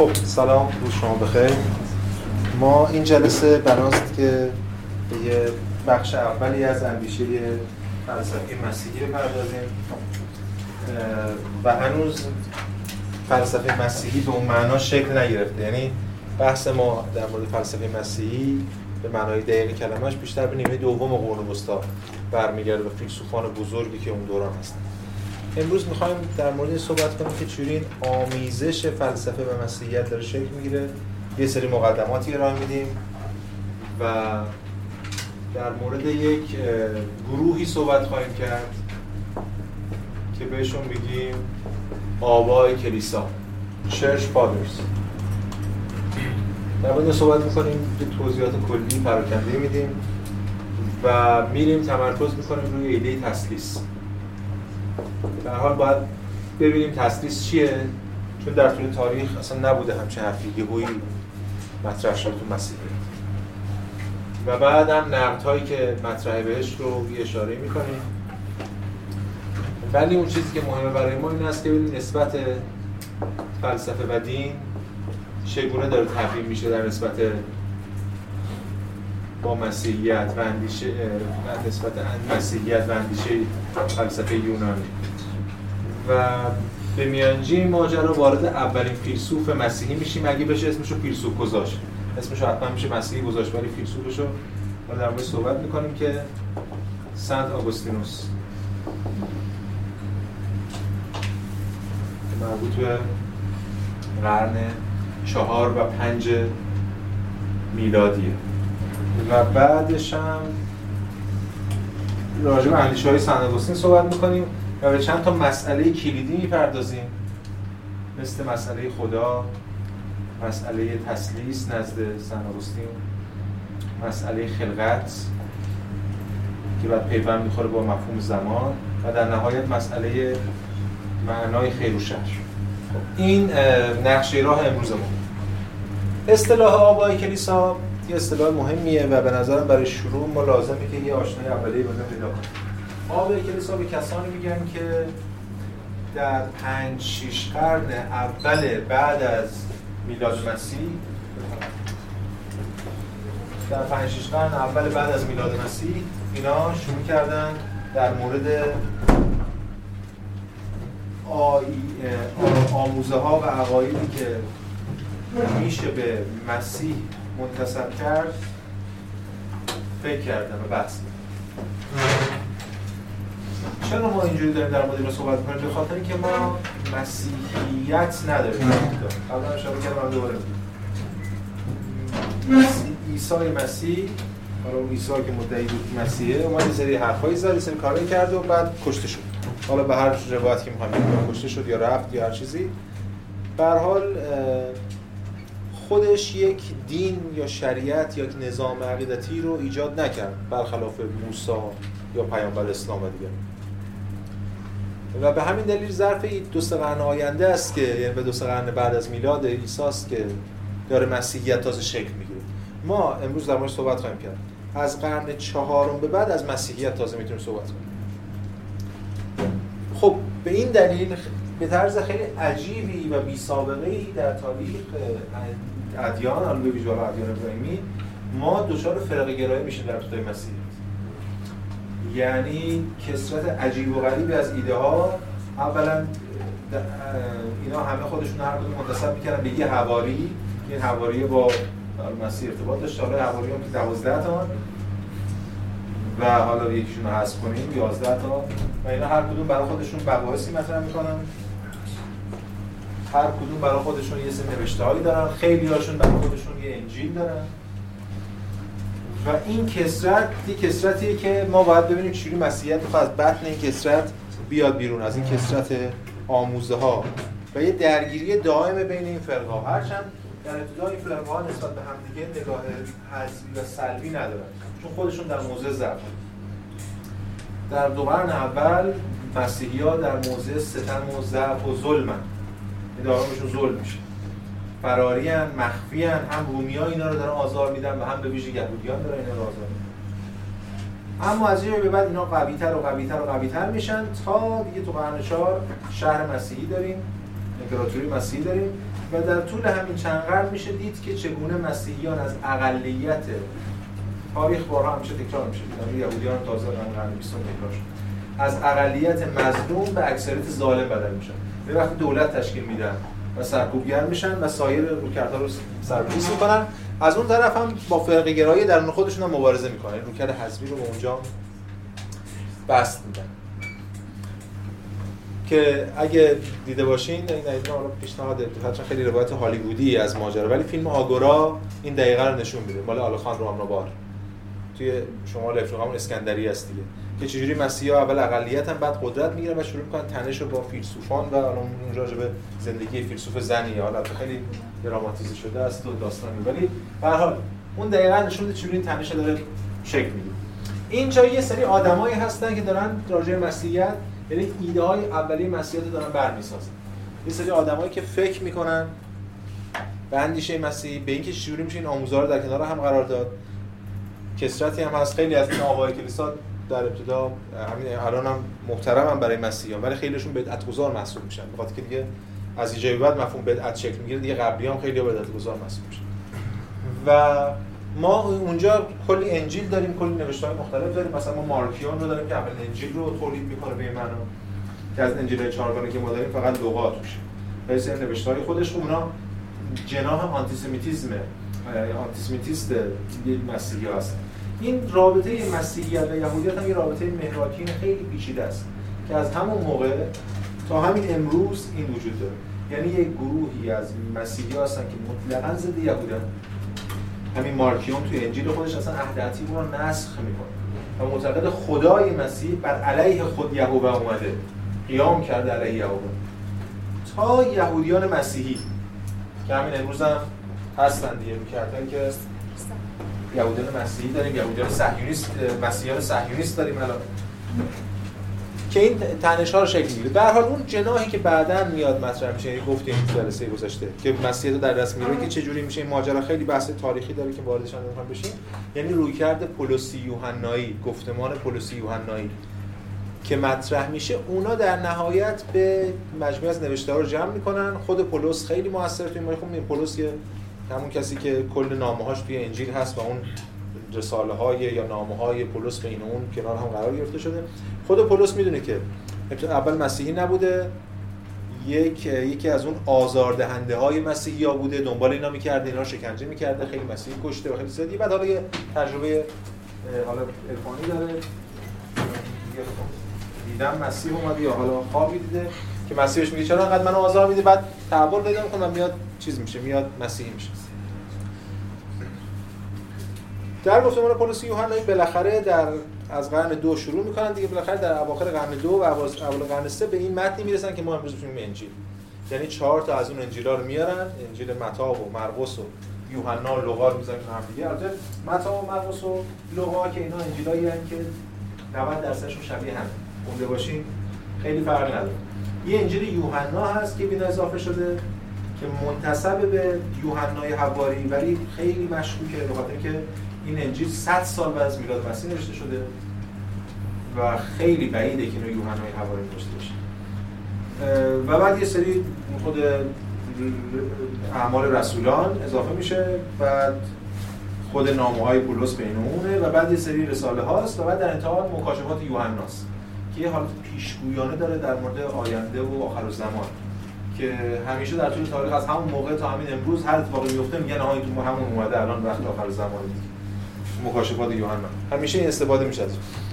خب سلام روز شما بخیر. ما این جلسه بناست که به یه بخش اولی از اندیشه فلسفه مسیحی بپردازیم و هنوز فلسفه مسیحی به اون معنا شکل نگرفته. یعنی بحث ما در مورد فلسفه مسیحی به معنای دقیق کلمش بیشتر به نیمه دوم قرون وسطا برمیگرده و فیلسوفان بزرگی که اون دوران هستن. امروز می‌خوایم در مورد صحبت کنیم که چجوری این آمیزش فلسفه و مسیحیت داره شکل می‌گیره. یه سری مقدماتی ارائه میدیم و در مورد یک گروهی صحبت خواهیم کرد که بهشون میگیم آبای کلیسا چرچ فادرز در مورد صحبت می‌کنیم به توضیحات کلی پراکنده میدیم و میریم تمرکز می‌کنیم روی ایده تسلیس در حال باید ببینیم تسلیس چیه چون در طول تاریخ اصلا نبوده همچه حرفی یهویی مطرح شده تو مسیحیت و بعد هم نقد هایی که مطرح بهش رو یه اشاره می‌کنیم. ولی اون چیزی که مهمه برای ما این است که ببینیم نسبت فلسفه و دین چگونه داره تفهیم میشه در نسبت با مسیحیت و اندیشه نسبت مسیحیت و اندیشه فلسفه یونانی. و به میانجی ماجرا وارد اولین فیلسوف مسیحی میشیم. اگه بشه اسمشو فیلسوف گذاشت. اسمشو حتما میشه مسیحی گذاشت ولی فیلسوفشو در مورد صحبت می‌کنیم که سنت آگوستینوس. مربوط به قرن چهار و پنج میلادیه. و بعدش هم راجع به اندیشه های سن صحبت می‌کنیم و به چند تا مسئله کلیدی می‌پردازیم. مثل مسئله خدا مسئله تسلیس نزد سن مسئله خلقت که بعد پیوند می‌خوره با مفهوم زمان و در نهایت مسئله معنای خیر و شر. این نقشه راه امروز ما اصطلاح آبای کلیسا یه اصطلاح مهمیه و به نظرم برای شروع ما لازمه که یه آشنای اولیه بده پیدا کنیم. آب کلیسا به کسانی میگن که در پنج شیش قرن اول بعد از میلاد مسیح در پنج شیش قرن اول بعد از میلاد مسیح اینا شروع کردن در مورد آموزه ها و عقایدی که میشه به مسیح منتصب کرد. فکر کردن و بحث چرا ما اینجوری داریم در مورد صحبت می‌کنیم؟ به خاطر اینکه ما مسیحیت نداریم. قبلا اشاره کردم دوباره عیسی مسیح حالا عیسی که مدعی بود مسیحه اومد یه سری حرفایی زد یه سری کارایی کرد و بعد کشته شد. حالا به هر روایت که می‌خوایم کشته شد یا رفت یا هر چیزی. به حال خودش یک دین یا شریعت یا یک نظام عقیدتی رو ایجاد نکرد برخلاف موسی یا پیامبر اسلام دیگه. و به همین دلیل ظرف دو سه قرن آینده است که یعنی به دو سه قرن بعد از میلاد عیسی است که داره مسیحیت تازه شکل می‌گیره. ما امروز در مورد صحبت خواهیم کرد. از قرن چهارم به بعد از مسیحیت تازه می‌تونیم صحبت کنیم. خب به این دلیل به طرز خیلی عجیبی و بی سابقه ای در تاریخ ادیان حالا به ویژه ادیان ابراهیمی ما دچار فرقه گرایی میشیم در ابتدای مسیحیت یعنی کسرت عجیب و غریبی از ایده ها اولا اینا همه خودشون هر کدوم منتسب می‌کردن به یه حواری این حواری با مسیح ارتباط داشته حالا حواری هم که 12 تا. و حالا یکیشون رو حذف کنیم 11 تا. و اینا هر کدوم برای خودشون مباحثی مطرح می‌کنن. هر کدوم برای خودشون یه سری نوشته هایی دارن. خیلی هاشون برای خودشون یه انجیل دارن. و این کسرت یه کسرتیه که ما باید ببینیم چجوری مسیحیت رو از بطن این کسرت بیاد بیرون از این کسرت آموزه ها و یه درگیری دائم بین این فرقه ها هرچند در ابتدا این فرقه ها نسبت به همدیگه نگاه حذفی و سلبی ندارن. چون خودشون در موضع ضعف در دو قرن اول مسیحی ها در موضع ستم و ضعف و ظلمن. ادارهشون ظلم میشه. فراری هن، مخفی هن. هم رومی ها اینا رو دارن آزار میدن و هم به ویژه یهودیان دارن اینا رو آزار میدن. اما از این به بعد اینا قوی تر و قوی تر و قوی تر میشن تا دیگه تو قرن چهار شهر مسیحی داریم امپراتوری مسیحی داریم و در طول همین چند قرن میشه دید که چگونه مسیحیان از اقلیت تاریخ بارها همیشه تکرار میشه. یعنی یهودیان تازه قرن 20 تکرار شد. از اقلیت مظلوم به اکثریت ظالم بدل میشن. به وقتی دولت تشکیل میدن و سرکوبگر میشن و سایر روکردها رو سرکوب می‌کنن از اون طرف هم با فرق گرایی درون خودشون هم مبارزه می‌کنن. روکرد حزبی رو به اونجا بست میدن. که اگه دیده باشین این دقیقا حالا پیشنهاد حتما خیلی روایت هالیوودی از ماجرا. ولی فیلم آگورا این دقیقه رو نشون میده. مال آلخان روامنوار توی شمال افریقا همون اسکندری است دیگه. که چجوری مسیحا اول اقلیت هم بعد قدرت می‌گیرن و شروع می‌کنن تنش رو با فیلسوفان و الان اون به زندگی فیلسوف زنی. حالا خیلی دراماتیزه شده است و داستانی ولی به حال اون دقیقا نشون میده چجوری این تنش داره شکل می‌گیره. اینجا یه سری آدمایی هستن که دارن راجع مسیحیت یعنی ایده های اولیه مسیحیت رو دارن برمیسازن. یه سری آدمایی که فکر می‌کنن به اندیشه مسیحی به اینکه چجوری میشه این آموزها رو در کنار هم قرار داد. کسرتی هم هست. خیلی از این آقای کلیسا در ابتدا همین الان هم محترم هم برای مسیحیان ولی خیلیشون بدعت گذار محسوب میشن. بخاطر که دیگه از اینجای بعد مفهوم بدعت شکل می‌گیره دیگه قبلی هم خیلی بدعت گذار محسوب میشن. و ما اونجا کلی انجیل داریم کلی نوشته های مختلف داریم. مثلا ما مارکیون رو داریم که اول انجیل رو تولید می‌کنه به معنا که از انجیل چهارگانه که ما داریم فقط لوقا با نوشته های خودش اونا جناح antisemitism antisemitist مسیحی هستن. این رابطه مسیحیت و یهودیت هم یه رابطه مهراکین خیلی پیچیده است که از همون موقع تا همین امروز این وجود داره. یعنی یک گروهی از مسیحی هستن که مطلقا ضد یهودن همین مارکیون توی انجیل خودش اصلا عهد رو نسخ می‌کنه. و معتقد خدای مسیح بر علیه خود یهوه اومده. قیام کرده علیه یهوه. تا یهودیان مسیحی که همین امروز هم هستن دیگه می‌کردن که یهودیان مسیحی داریم یهودیان صهیونیست مسیحیان صهیونیست داریم الان. که این تنش ها رو شکل می‌گیره. به حال اون جناحی که بعدا میاد مطرح میشه یعنی گفتیم جلسه گذشته که مسیحیت در دست میره که چه جوری میشه این ماجرا خیلی بحث تاریخی داره که واردش نمی‌خوام بشیم. یعنی رویکرد پولسی یوحنایی گفتمان پولسی یوحنایی که مطرح میشه اونا در نهایت به مجموعه از نوشته ها رو جمع می‌کنن. خود پولس خیلی موثر توی ما خب پولس یه همون کسی که کل نامه هاش توی انجیل هست و اون رساله های یا نامه های پولس بین اون کنار هم قرار گرفته شده. خود پولس می‌دونه که اول مسیحی نبوده یک یکی از اون آزاردهنده های مسیحی ها بوده دنبال اینا می‌کرده اینا شکنجه می‌کرده خیلی مسیحی کشته و خیلی زیادی. بعد حالا یه تجربه حالا عرفانی داره. دیدم مسیح اومده یا حالا خوابی دیده که مسیحش میگه چرا انقدر منو آزار میده بعد تحول پیدا می‌کنه میاد چیز میشه میاد مسیحی میشه. در گفتمان پولس یوحنایی بالاخره در از قرن دو شروع می‌کنن دیگه بالاخره در اواخر قرن دو و اول قرن سه به این متنی می‌رسن که ما امروز میگیم انجیل. یعنی چهار تا از اون انجیلا رو میارن انجیل متا و مرقس و یوحنا و لوقا رو می‌ذارن هم دیگه. البته متا و مرقس و لوقا که اینا انجیلایی هستن که 90 درصدشون شبیه هم خونده باشین خیلی فرق نداره. یه انجیل یوحنا هست که بینا اضافه شده که منتسب به یوحنای حواری ولی خیلی مشکوکه به خاطر که این انجیل 100 سال بعد از میلاد مسیح نوشته شده و خیلی بعیده که اینو یوحنای حواری نوشته باشه. و بعد یه سری خود اعمال رسولان اضافه میشه بعد خود نامه های پولس بین و بعد یه سری رساله هاست و بعد در انتها مکاشفات یوحناست که یه حالت پیشگویانه داره در مورد آینده و آخر زمان که همیشه در طول تاریخ از همون موقع تا همین امروز هر اتفاقی میفته میگن آها تو همون اومده الان وقت آخر زمان مکاشفات یوحنا. همیشه این استفاده میشه از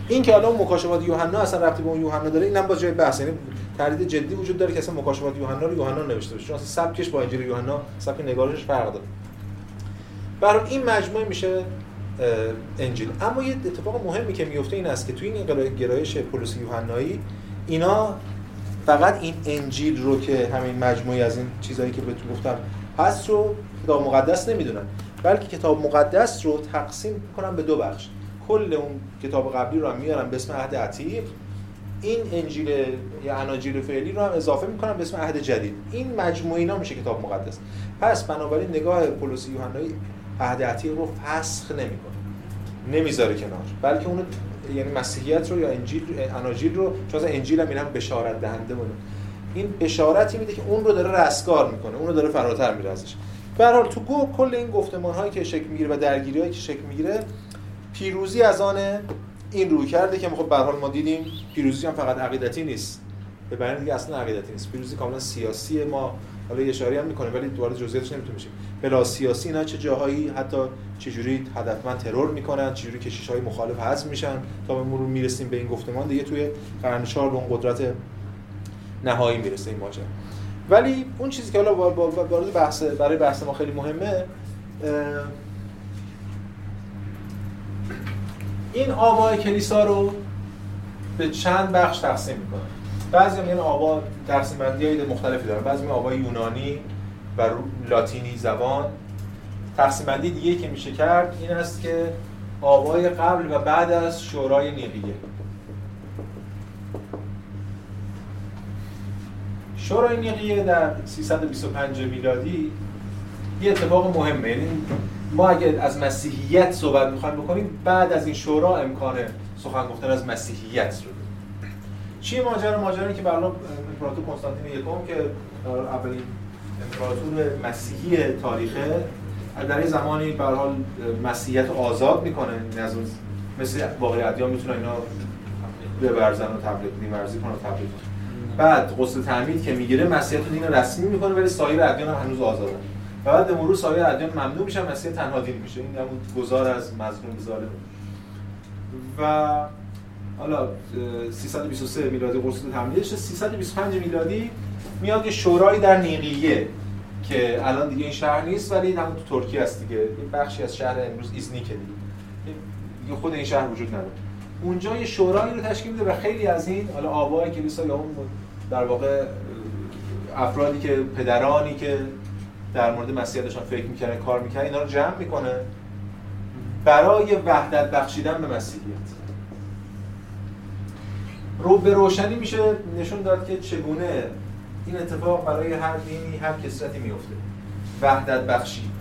این که الان مکاشفات یوحنا اصلا ربطی به اون یوحنا داره اینم با جای بحث یعنی تردید جدی وجود داره که اصلا مکاشفات یوحنا رو یوحنا نوشته باشه. چون اصلا سبکش با انجیل یوحنا سبک نگارشش فرق داره. برای این مجموعه میشه انجیل. اما یه اتفاق مهمی که میفته این است که توی این گرایش پولس یوحنایی اینا فقط این انجیل رو که همین مجموعی از این چیزهایی که بهتون گفتم هست رو کتاب مقدس نمی‌دونن. بلکه کتاب مقدس رو تقسیم می‌کنن به دو بخش. کل اون کتاب قبلی رو هم میارن به اسم عهد عتیق. این انجیل یا اناجیل فعلی رو هم اضافه می‌کنن به اسم عهد جدید. این مجموعه اینا میشه کتاب مقدس. پس بنابراین نگاه پولس یوحنایی عهد عتیق رو فسخ نمی‌کنه. نمی‌ذاره کنار. بلکه اون یعنی مسیحیت رو یا انجیل اناجیل رو چون انجیل هم اینم بشارت دهنده بود این اشارتی میده که اون رو داره رستگار می‌کنه. اون رو داره فراتر میره ازش. به حال تو گو کل این گفتمان هایی که شکل می‌گیره و درگیری هایی که شکل می‌گیره پیروزی از آن این روی کرده که خب به حال ما دیدیم پیروزی هم فقط عقیدتی نیست. به بیان دیگه اصلا عقیدتی نیست. پیروزی کاملا سیاسی ما حالا یه اشاره هم می‌کنه ولی دوباره جزئیاتش نمی‌تونه بشه بلا سیاسی اینا چه جاهایی حتی چجوری هدفمند ترور می‌کنن چجوری کشیش های مخالف حذف میشن تا به مرور می‌رسیم به این گفتمان دیگه توی قرن 4 به اون قدرت نهایی می‌رسه این ماجرا. ولی اون چیزی که حالا وارد بحث برای بحث ما خیلی مهمه این آبای کلیسا رو به چند بخش تقسیم می‌کنه. بعضی این آبا تقسیم بندی های مختلفی دارن. بعضی آبای یونانی و لاتینی زبان. تقسیم بندی دیگه که میشه کرد این است که آبای قبل و بعد از شورای نیقیه. شورای نیقیه در 325 میلادی یه اتفاق مهمه. یعنی ما اگر از مسیحیت صحبت می‌خوایم بکنیم بعد از این شورا امکان سخن گفتن از مسیحیت رو چی ماجرا؟ ماجرا که برای امپراتور کنستانتین یکم که اولین امپراتور مسیحی تاریخه در این زمانی به حال مسیحیت آزاد می‌کنه. از مثل واقعی ادیان می‌تونن اینا ببرزن و تبلیغ ورزی کنن و تبلیغ بعد قصد تعمید که می‌گیره مسیحیت رو دین رسمی می‌کنه ولی سایر ادیان هم هنوز آزادن و بعد به مرور سایر ادیان ممنوع میشن مسیح تنها دین میشه. این همون گذار از مظلوم ظالم. و حالا 323 میلادی قرص تمدیدش 325 میلادی میاد که شورایی در نیقیه که الان دیگه این شهر نیست ولی همون تو ترکیه است دیگه. این بخشی از شهر امروز ایزنیکه دیگه. خود این شهر وجود نداره. اونجا یه شورایی رو تشکیل میده و خیلی از این حالا آبای کلیسا یا اون در واقع افرادی که پدرانی که در مورد مسیحیتشان فکر می‌کنه کار می‌کنه اینا رو جمع می‌کنه برای وحدت بخشیدن به مسیحیت. رو به روشنی میشه نشون داد که چگونه این اتفاق برای هر دینی هر کسرتی میفته وحدت بخشی.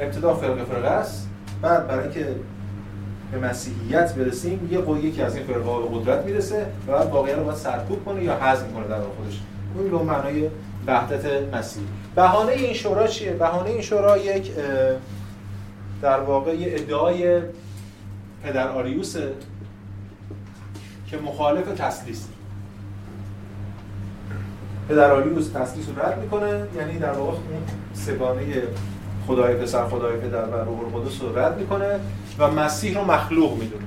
ابتدا فرقه فرقه است. بعد برای که به مسیحیت برسیم یه قوی یکی از این فرقه به قدرت می‌رسه و بعد واقعا رو باید سرکوب کنه یا حذف کنه در خودش. اون به معنای وحدت مسیح. بهانه این شورا چیه؟ بهانه این شورا یک در واقع ادعای پدر آریوسه که مخالف تسلیس. پدر آریوس تسلیس رو رد می‌کنه یعنی در واقع اون سگانه خدای پسر خدای پدر و روح القدس رو رد می‌کنه. و مسیح رو مخلوق می‌دونه.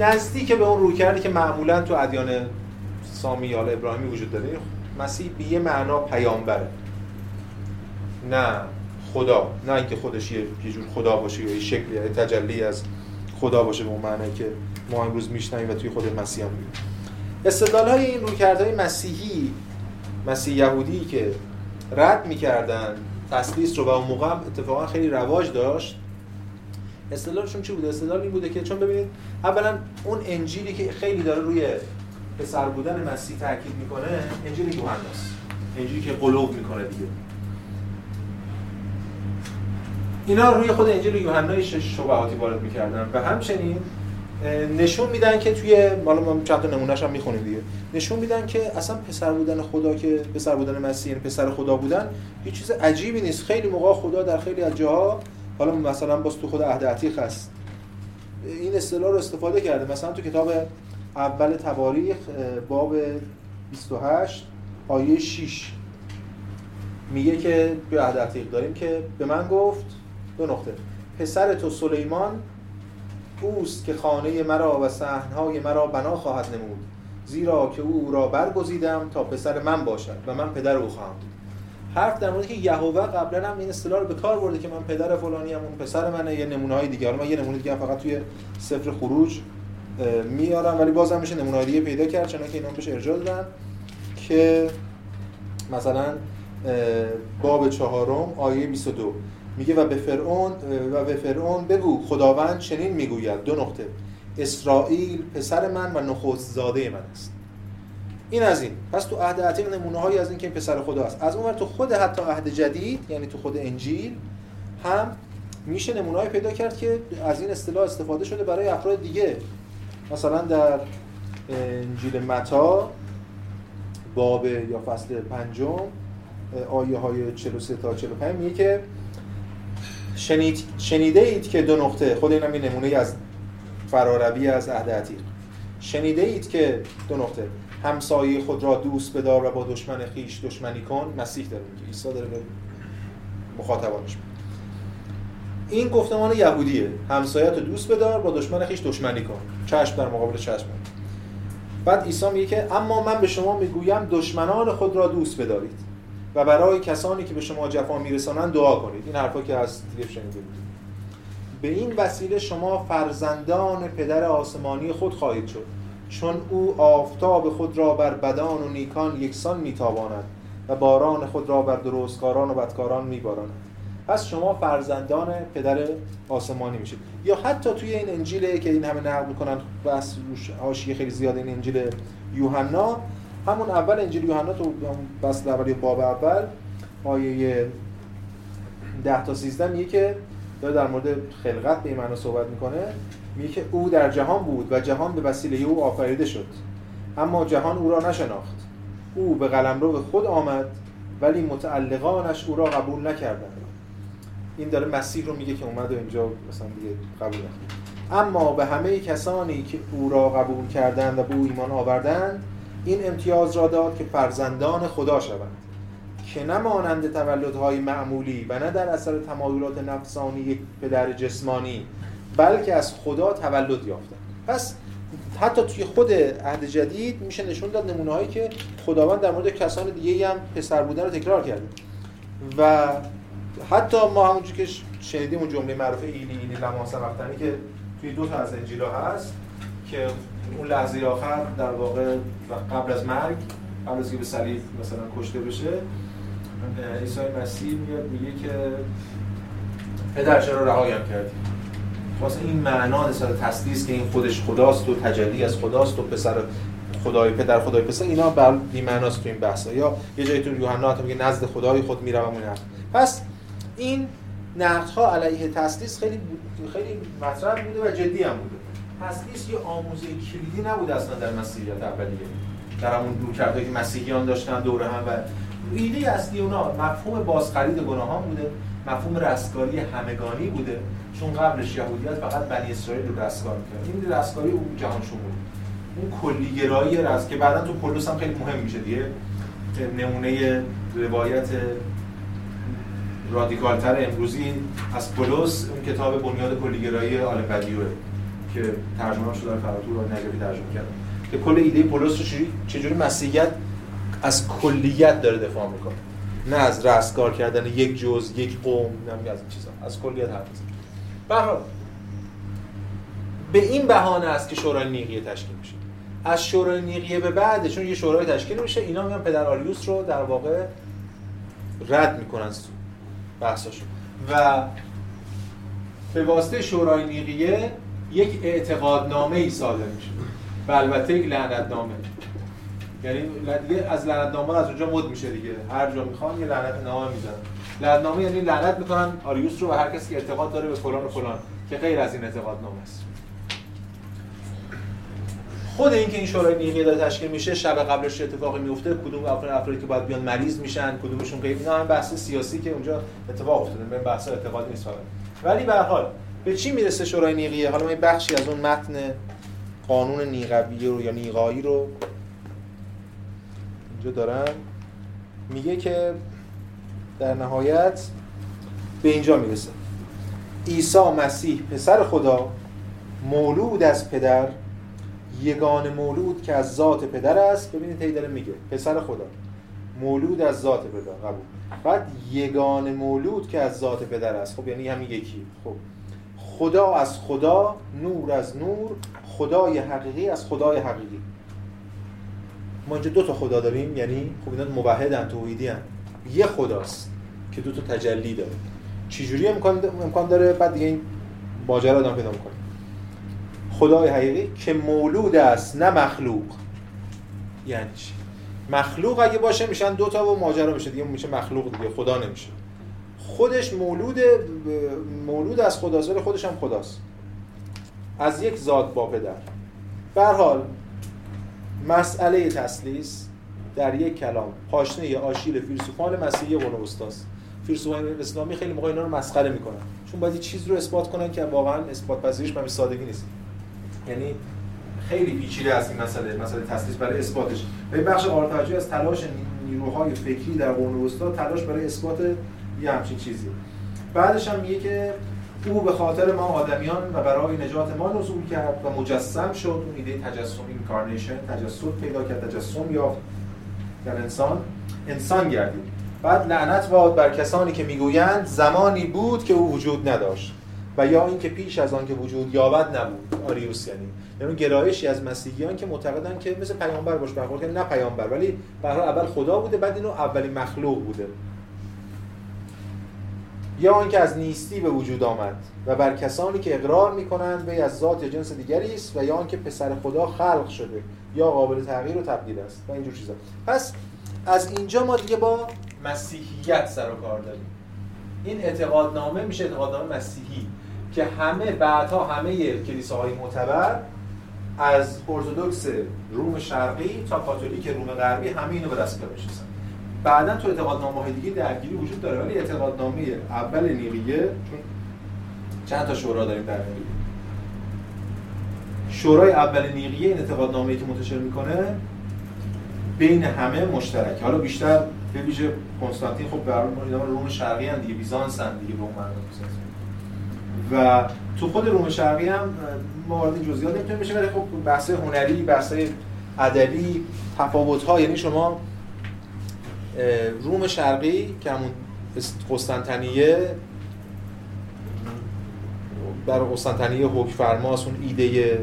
نزدیک به اون روی کرده که معمولا تو ادیان سامی یا ابراهیمی وجود داره مسیح به یه معنا پیامبره. نه خدا نه اینکه خودش یه جور خدا باشه یا یه شکلی یه تجلی از خدا باشه به اون معنی که ما امروز میشنیم و توی خود مسیح هم می‌بینیم. استدلال های این رویکردهای مسیحی مسیح یهودی که رد می‌کردن تسلیس رو و اون موقع اتفاقا خیلی رواج داشت. استدلالشون چی بوده؟ استدلال این بوده که چون ببینید اولا اون انجیلی که خیلی داره روی پسر بودن مسیح تاکید می‌کنه انجیل یوحناست انجیلی که قلوب می‌کنه دیگه. اینا روی خود انجیل یوحنا شبهاتی وارد می‌کردن. و همچنین نشون میدن که توی حالا ما چند تا نمونهش هم می‌خونیم دیگه. نشون میدن که اصلا پسر بودن خدا که پسر بودن مسیح یعنی پسر خدا بودن یه چیز عجیبی نیست. خیلی موقع خدا در خیلی از جاها حالا مثلا باز تو خود عهد عتیق هست. این اصطلاح رو استفاده کرده. مثلا تو کتاب اول تواریخ باب 28 آیه 6 میگه که توی عهد عتیق داریم که به من گفت دو نقطه. پسر تو سلیمان اوست که خانه مرا و صحنهای مرا بنا خواهد نمود. زیرا که او را برگزیدم تا پسر من باشد و من پدر او خواهم بود حرف در مورد که یهوه قبلا هم این اصطلاح رو به کار برده که من پدر فلانی هم اون پسر منه یه نمونه های دیگه من یه نمونه دیگه فقط توی سفر خروج میارم ولی بازم میشه نمونه دیگه پیدا کرد چون که اینا بهش ارجاع دادن که مثلا باب چهارم آیه 22 میگه و به فرعون و به فرعون بگو خداوند چنین می‌گوید. دو نقطه. اسرائیل پسر من و نخست زاده من است. این از این. پس تو عهد عتیق نمونه هایی از این که پسر خدا است. از اون تو خود حتی عهد جدید یعنی تو خود انجیل هم میشه نمونه پیدا کرد که از این اصطلاح استفاده شده برای افراد دیگه. مثلا در انجیل متا باب یا فصل پنجم آیه های 43 تا 45 میگه که شنید شنیده اید که دو نقطه خود اینم یه نمونه از فراروی از عهد عتیق. شنیده اید که دو نقطه. همسایه خود را دوست بدار و با دشمن خیش دشمنی کن. مسیح داره میگه. عیسی داره به مخاطبانش این گفتمان یهودیه. همسایت رو دوست بدار با دشمن خیش دشمنی کن. چشم در مقابل چشم. بعد عیسی میگه اما من به شما می‌گویم دشمنان خود را دوست بدارید. و برای کسانی که به شما جفا میرسانند دعا کنید. این حرفا که از دیگه شنیده به این وسیله شما فرزندان پدر آسمانی خود خواهید شد. چون او آفتاب خود را بر بدان و نیکان یکسان میتاباند و باران خود را بر درستکاران و بدکاران میباراند. پس شما فرزندان پدر آسمانی میشید. یا حتی توی این انجیل که این همه نقل می‌کنن بس حاشیه خیلی زیاد این انجیل یوحنا همون اول انجیل یوحنا تو فصل اول باب اول آیه 10 تا 13 میگه که داره در مورد خلقت به معنا صحبت می‌کنه میگه که او در جهان بود و جهان به وسیله او آفریده شد. اما جهان او را نشناخت. او به قلمرو خود آمد ولی متعلقانش او را قبول نکردند این داره مسیح رو میگه که اومد و اینجا مثلا دیگه قبول نکرد. اما به همه کسانی که او را قبول کردند و به او ایمان آوردند این امتیاز را داد که فرزندان خدا شوند که نه مانند تولدهای معمولی و نه در اثر تمایلات نفسانی پدر جسمانی بلکه از خدا تولد یافتند. پس حتی توی خود عهد جدید میشه نشون داد نمونه هایی که خداوند در مورد کسان دیگه هم پسر بودن رو تکرار کرده. و حتی ما همونجور که شنیدیم اون جمله معروف ایلی ایلی لما سبقتنی که توی دو تا از انجیلا هست که اون لحظه آخر در واقع قبل از مرگ قبل از که به صلیب مثلا کشته بشه عیسی مسیح میاد میگه که پدر چرا رهایم کردی؟ واسه این معنا نسبت تسلیس که این خودش خداست و تجلی از خداست و پسر خدای پدر خدای پسر اینا بر بی معناست تو این بحثا یا یه جایی تو یوحنا میگه نزد خدای خود می‌روم اون پس این نقدها علیه تسلیس خیلی خیلی مطرح بوده و جدی هم بوده. تسلیس یه آموزه کلیدی نبوده اصلا در مسیحیت اولیه. در همون دور کرده که مسیحیان داشتن دوره هم و ایده اصلی اونا مفهوم بازخرید گناهان بوده مفهوم رستگاری همگانی بوده. چون قبلش یهودیت فقط بنی اسرائیل رو رستگار می‌کرد این رستگاری اون جهان شمول اون کلیگرایی رست که بعدا تو پولس هم خیلی مهم میشه دیگه. نمونه روایت رادیکالتر امروزی از پولس اون کتاب بنیاد کلیگرایی آل بدیوه که ترجمه شده در فراتور و نجفی ترجمه کردن که کل ایده پولس رو چجوری مسیحیت از کلیت داره دفاع می‌کنه؟ نه از رستگار کردن یک جز یک قوم نه از این چیزا. از کلیت حرف می‌زنه. به این بهانه است که شورای نیقیه تشکیل میشه. از شورای نیقیه به بعد چون یه شورای تشکیل میشه اینا میان پدر آریوس رو در واقع رد می‌کنن بحثاشو. و به واسطه شورای نیقیه یک اعتقادنامه ای صادر میشه. و البته یک لعنتنامه. یعنی از لعنتنامه از اونجا مد میشه دیگه. هر جا می‌خوان یه لعنت نامه می‌زنن. لعنتنامه یعنی لعنت می‌کنن آریوس رو و هر کسی که اعتقاد داره به فلان و فلان که غیر از این اعتقادنامه است. خود اینکه این شورای نیقیه داره تشکیل میشه شب قبلش اتفاقی میفته کدوم افراد افرادی که باید بیان مریض میشن؟ کدومشون غیر اینا هم بحث سیاسی که اونجا اتفاق افتاده. به بحث اعتقاد نیست ولی به هر حال به چی می‌رسه شورای نیقیه حالا من بخشی از اون متن قانون نیقوی رو یا نیقایی رو اینجا دارم. میگه که در نهایت به اینجا می‌رسه. عیسی مسیح پسر خدا مولود از پدر یگان مولود که از ذات پدر است. ببینید هی داره میگه پسر خدا. مولود از ذات پدر قبول. بعد یگان مولود که از ذات پدر است. خب یعنی همین یکی. خب. خدا از خدا نور از نور خدای حقیقی از خدای حقیقی. ما اینجا دو تا خدا داریم یعنی خب اینا موحدن توحیدی. یه خداست که دو تا تجلی داره. چجوری امکان امکان داره؟ بعد دیگه این ماجرا آدم پیدا می‌کنه. خدای حقیقی که مولود است نه مخلوق. یعنی چی؟ مخلوق اگه باشه میشن دو تا و ماجرا میشه دیگه میشه مخلوق دیگه خدا نمیشه. خودش مولود مولود از خداست ولی خودش هم خداست. از یک ذات با پدر. به حال مسئله تسلیس در یک کلام پاشنه آشیل فیلسوفان مسیحی قرون وسطاست فیلسوفان اسلامی خیلی موقع اینا رو مسخره می‌کنن. چون باید چیز رو اثبات کنن که واقعا اثبات پذیریش به سادگی نیست. یعنی خیلی پیچیده است این مسئله مسئله تسلیس برای اثباتش. و بخش آرتاجی از تلاش نیروهای فکری در قرون وسطا تلاش برای اثبات یه همچین چیزی. بعدش هم میگه که او به خاطر ما آدمیان و برای نجات ما نزول کرد و مجسم شد. اون ایده تجسم incarnation تجسد پیدا کرد تجسم یافت در انسان. انسان گردید. بعد لعنت باد بر کسانی که می‌گویند زمانی بود که او وجود نداشت و یا اینکه پیش از آن که وجود یابد نبود. آریوس یعنی. یعنی گرایشی از مسیحیان که معتقدن که مثل پیامبر باش برخورد نه پیامبر ولی به اول خدا بوده بعد اینو اولین مخلوق بوده. یا آنکه از نیستی به وجود آمد و بر کسانی که اقرار می‌کنند وی از ذات یا جنس دیگری است و یا آنکه پسر خدا خلق شده یا قابل تغییر و تبدیل است و اینجور چیزا. پس از اینجا ما دیگه با مسیحیت سر و کار داریم. این اعتقادنامه میشه اعتقادنامه مسیحی که همه بعدها همه کلیساهای معتبر از ارتودکس روم شرقی تا کاتولیک روم غربی همه اینو به دست میشن بعدا تو اعتقادنامه های دیگه درگیری وجود داره ولی اعتقادنامه اول نیقیه چون چند تا شورا داریم در نیقیه شورای اول نیقیه این اعتقادنامه‌ای که منتشر می‌کنه بین همه مشترک حالا بیشتر به ویژه کنستانتین خب به روم شرقی هم دیگه بیزانس هم دیگه به اون و تو خود روم شرقی هم ما وارد جزئیات نمی‌تونیم بشیم ولی خب بحث هنری بحث ادبی تفاوت ها یعنی شما روم شرقی که همون قسطنطنیه در قسطنطنیه حکم فرماست اون ایده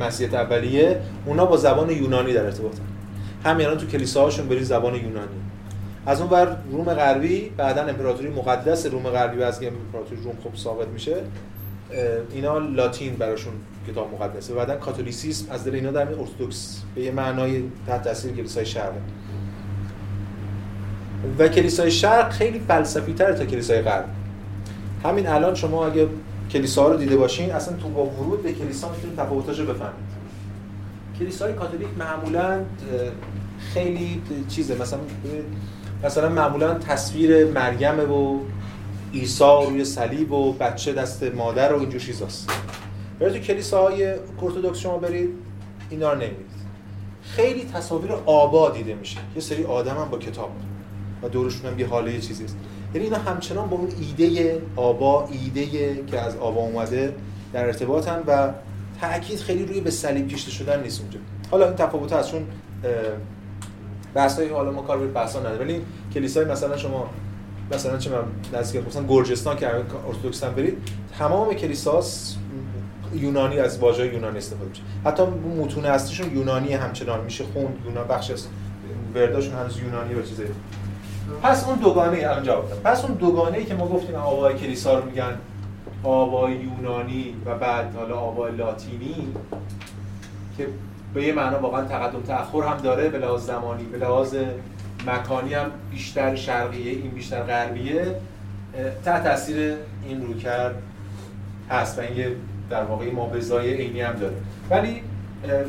مسیحیت اولیه. اونا با زبان یونانی در ارتباطن. همین الان تو کلیساهاشون بری زبان یونانی. از اون بر روم غربی بعدا امپراتوری مقدس روم غربی از امپراتوری روم خوب ثابت میشه اینا لاتین براشون کتاب مقدسه. بعدا کاتولیسیسم از دل اینا در ارتدوکس به یه معنای تحت تاثیر کلیسای شرق. و کلیسای شرق خیلی فلسفی تره تا کلیسای غرب. همین الان شما اگه کلیسا رو دیده باشین اصلا تو با ورود به کلیسا می‌تونید تفاوتاش رو بفهمید. کلیسای کاتولیک معمولا خیلی چیزه. مثلا مثلا معمولا تصویر مریم و عیسی روی صلیب و بچه دست مادر و اینجور چیزاست. ولی تو کلیساهای ارتدوکس شما برید اینا رو نمی‌دید خیلی تصاویر آبا دیده میشه. یه سری آدم هم با کتاب. و دورشون هم یه حاله چیزی است. یعنی اینا همچنان با اون ایده آبا ایده که از آبا اومده در ارتباطن و تاکید خیلی روی به صلیب کشته شدن نیست اونجا. حالا این تفاوت هست چون بحثایی حالا ما کار به بحثا نداره ولی کلیسای مثلا شما مثلا چه من نزدیک مثلا گرجستان که ارتدوکس هم برید تمام کلیساس یونانی از واژه یونانی استفاده میشه. حتی متون اصلیشون یونانی همچنان میشه خون یونان بخش از ورداشون هنوز یونانی و چیزایی. پس اون دوگانه الان جواب پس اون دوگانه ای که ما گفتیم آبای کلیسا رو میگن آبای یونانی و بعد حالا آبای لاتینی که به یه معنا واقعا تقدم تأخر هم داره به لحاظ زمانی به لحاظ مکانی هم بیشتر شرقیه این بیشتر غربیه. تحت تاثیر این روکر هست و این در واقع مابزای عینی هم داره. ولی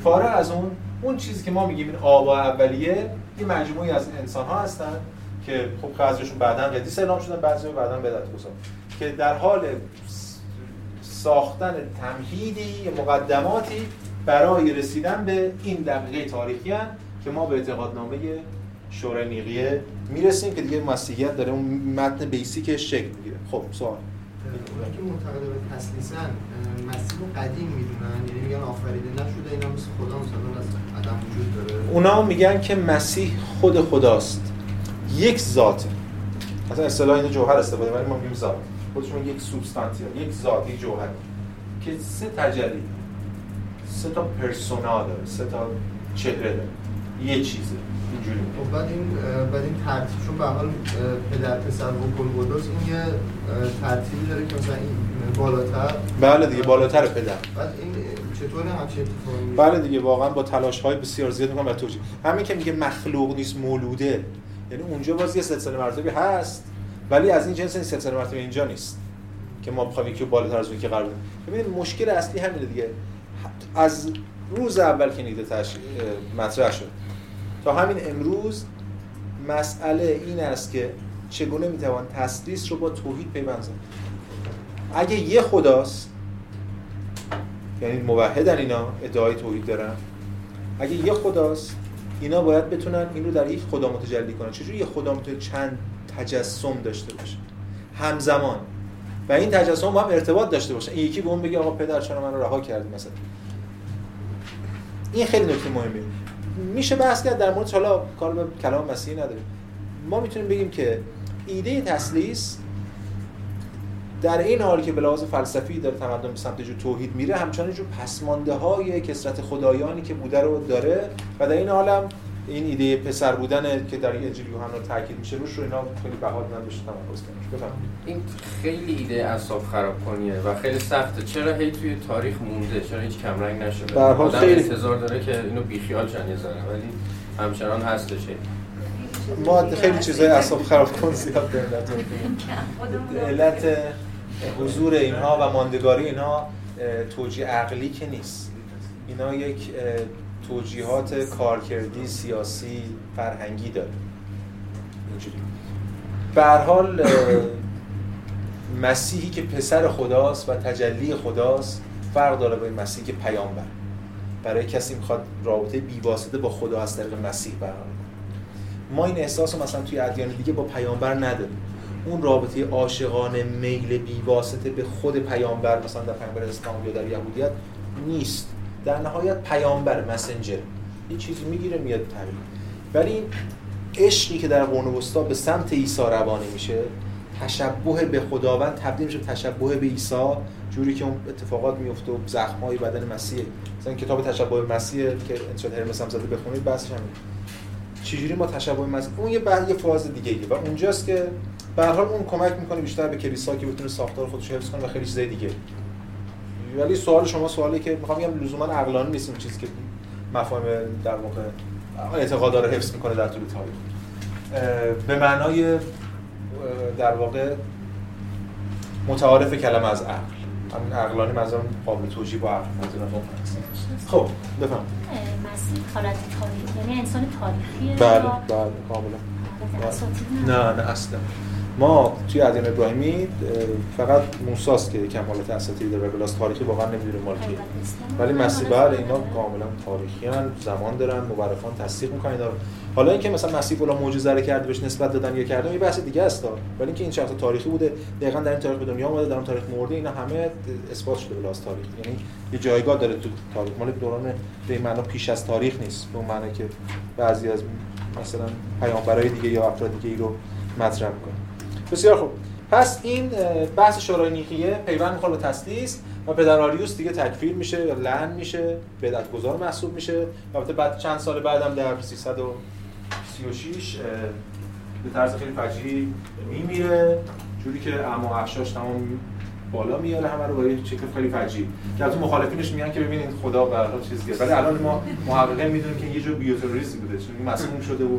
فارغ از اون اون چیزی که ما میگیم این آبا اولیه این مجموعی از انسان ها هستن که خب بعضیشون بعدا قدیس اعلام شدن بعضی بعدا بدعت که در حال ساختن تمهیدی مقدماتی برای رسیدن به این دقیقه تاریخی هم که ما به اعتقادنامه شورای نیقیه می‌رسیم که دیگه مسیحیت داره اون متن بیسیکش شکل می‌گیره. خب سوال. که معتقد به تسلیسن مسیح رو قدیم می‌دونن؟ یعنی میگن آفریده نشده اینا مثل خدا مثلا از عدم وجود داره. اونا میگن که مسیح خود خداست. یک ذاته مثلا اصطلاح اینو جوهر استفاده ولی ما میگیم ذات. خودشون یک سوبستانسیا یک ذات یک جوهر. که سه تجلی سه تا پرسونا داره سه تا چهره داره. یه چیزه. اینجوری. خب بعد این بعد این ترتیب چون به حال پدر پسر و گلگودوس این یه ترتیبی داره که مثلا این بالاتر. بله دیگه بالاتر پدر. بعد این چطور همچین بله دیگه واقعا با تلاش های بسیار زیاد می‌کنم و توجیه. همین که میگه مخلوق نیست مولوده. یعنی اونجا باز یه سلسله مرتبه هست ولی از این جنس این سلسله مرتبه اینجا نیست که ما بخوایم یکی بالاتر از اون که قرار ببینید مشکل اصلی همینه دیگه. از روز اول که نیده تش... مطرح شد. تا همین امروز مسئله این است که چگونه می‌توان تسلیس رو با توحید پیوند زد؟ اگه یه خداست یعنی موحدن اینا ادعای توحید دارن. اگه یه خداست اینا باید بتونن این رو در یک خدا متجلی کنن. چجوری یه خدا می‌تونه چند تجسم داشته باشه؟ همزمان. و این تجسم با هم ارتباط داشته باشه. این یکی به اون بگه آقا پدر چرا من رو رها کردی مثلا؟ این خیلی نکته مهمه. میشه بحث کرد در مورد حالا کار به کلام مسیحی نداره ما می‌تونیم بگیم که ایده تسلیس در این حال که به لحاظ فلسفی داره تمدن به سمت جو توحید میره همچنان جو پسمانده های کسرت خدایانی که بوده رو داره و در این حالم این ایده پسر بودن که در انجیل یوحنا تاکید میشه روش رو اینا خیلی بها دادن بشه تمرکز کنیم این خیلی ایده اعصاب خراب کنیه و خیلی سخته. چرا هی توی تاریخ مونده؟ چرا هیچ کمرنگ نشده؟ آدم خیلی انتظار داره که اینو بیخیال شن یه ولی همچنان هستش. ما خیلی چیزای اعصاب خراب کن زیاد داریم علت حضور اینها و ماندگاری اینها توجیه عقلی که نیست. اینا یک توجیهات کارکردی سیاسی فرهنگی داره. اینجوری. به حال مسیحی که پسر خداست و تجلی خداست فرق داره با این مسیحی که پیامبر. برای کسی می‌خواد رابطه بیواسطه با خدا از طریق مسیح برقرار ما این احساس رو مثلا توی ادیان دیگه با پیامبر نداریم. اون رابطه عاشقانه میل بیواسطه به خود پیامبر مثلا در پیامبر اسلام یا در یهودیت نیست. در نهایت پیامبر مسنجر یه چیزی می‌گیره میاد تبلیغ ولی این عشقی که در قرون وسطا به سمت عیسی روانه میشه تشبه به خداوند تبدیل میشه تشبه به عیسی جوری که اون اتفاقات میفته و زخمای بدن مسیح. مثلا کتاب تشبه به مسیح که انشاء هرمس هم زده بخونید بحثش همین چجوری ما تشبه مسیح؟ اون یه بعد یه فاز دیگه و اونجاست که به هر حال اون کمک می‌کنه بیشتر به کلیسا که بتونه ساختار خودش حفظ کنه و خیلی چیزای دیگه. ولی سوال شما سوالی که می‌خوام بگم لزوما عقلانی نیست این چیزی که مفاهیم در واقع اعتقاد رو حفظ می‌کنه در طول تاریخ. به معنای در واقع متعارف کلمه از عقل. همین عقلانی منظورم قابل توجیه با عقل خب بفهم مسیح حالت تاریخی یعنی انسان تاریخیه بله بله کاملا نه نه اصلا. ما توی ادیان ابراهیمی فقط موساست که کمالات اساطیری داره بلاس تاریخی واقعا نمی‌دونه مال کیه. ولی مسیح بله اینا کاملا تاریخی هن. زمان دارن مورخان تصدیق می‌کنن. اینا حالا اینکه مثلا مسیح فلان معجزه رو کرده بهش نسبت دادن یا کردن یه بحث دیگه است ولی اینکه این شخص تاریخی بوده دقیقا در این تاریخ به دنیا اومده در اون تاریخ مرده اینا همه اثبات شده بلاس تاریخ یعنی یه جایگاه داره تو تاریخ. مال دوران به معنا پیش از تاریخ نیست. به معنی که بعضی از مثلا پیامبرای دیگه یا افراد دیگه ای رو مطرح می‌کنه. بسیار خوب. پس این بحث شورای نیقیه پیوند می‌خوره به تسلیس و پدر آریوس دیگه تکفیر میشه یا لعن میشه بدعت گذار محسوب میشه. البته بعد چند سال بعدم در 336 به طرز خیلی فجیعی میمیره جوری که اما افشاش تمام بالا میاره همه رو با یه شکل خیلی فجیعی که از مخالفینش میگن که ببینید خدا به هر چیزی ولی الان ما محققین می‌دونیم که یه جور بیوتروریستی بوده چون مسموم شده و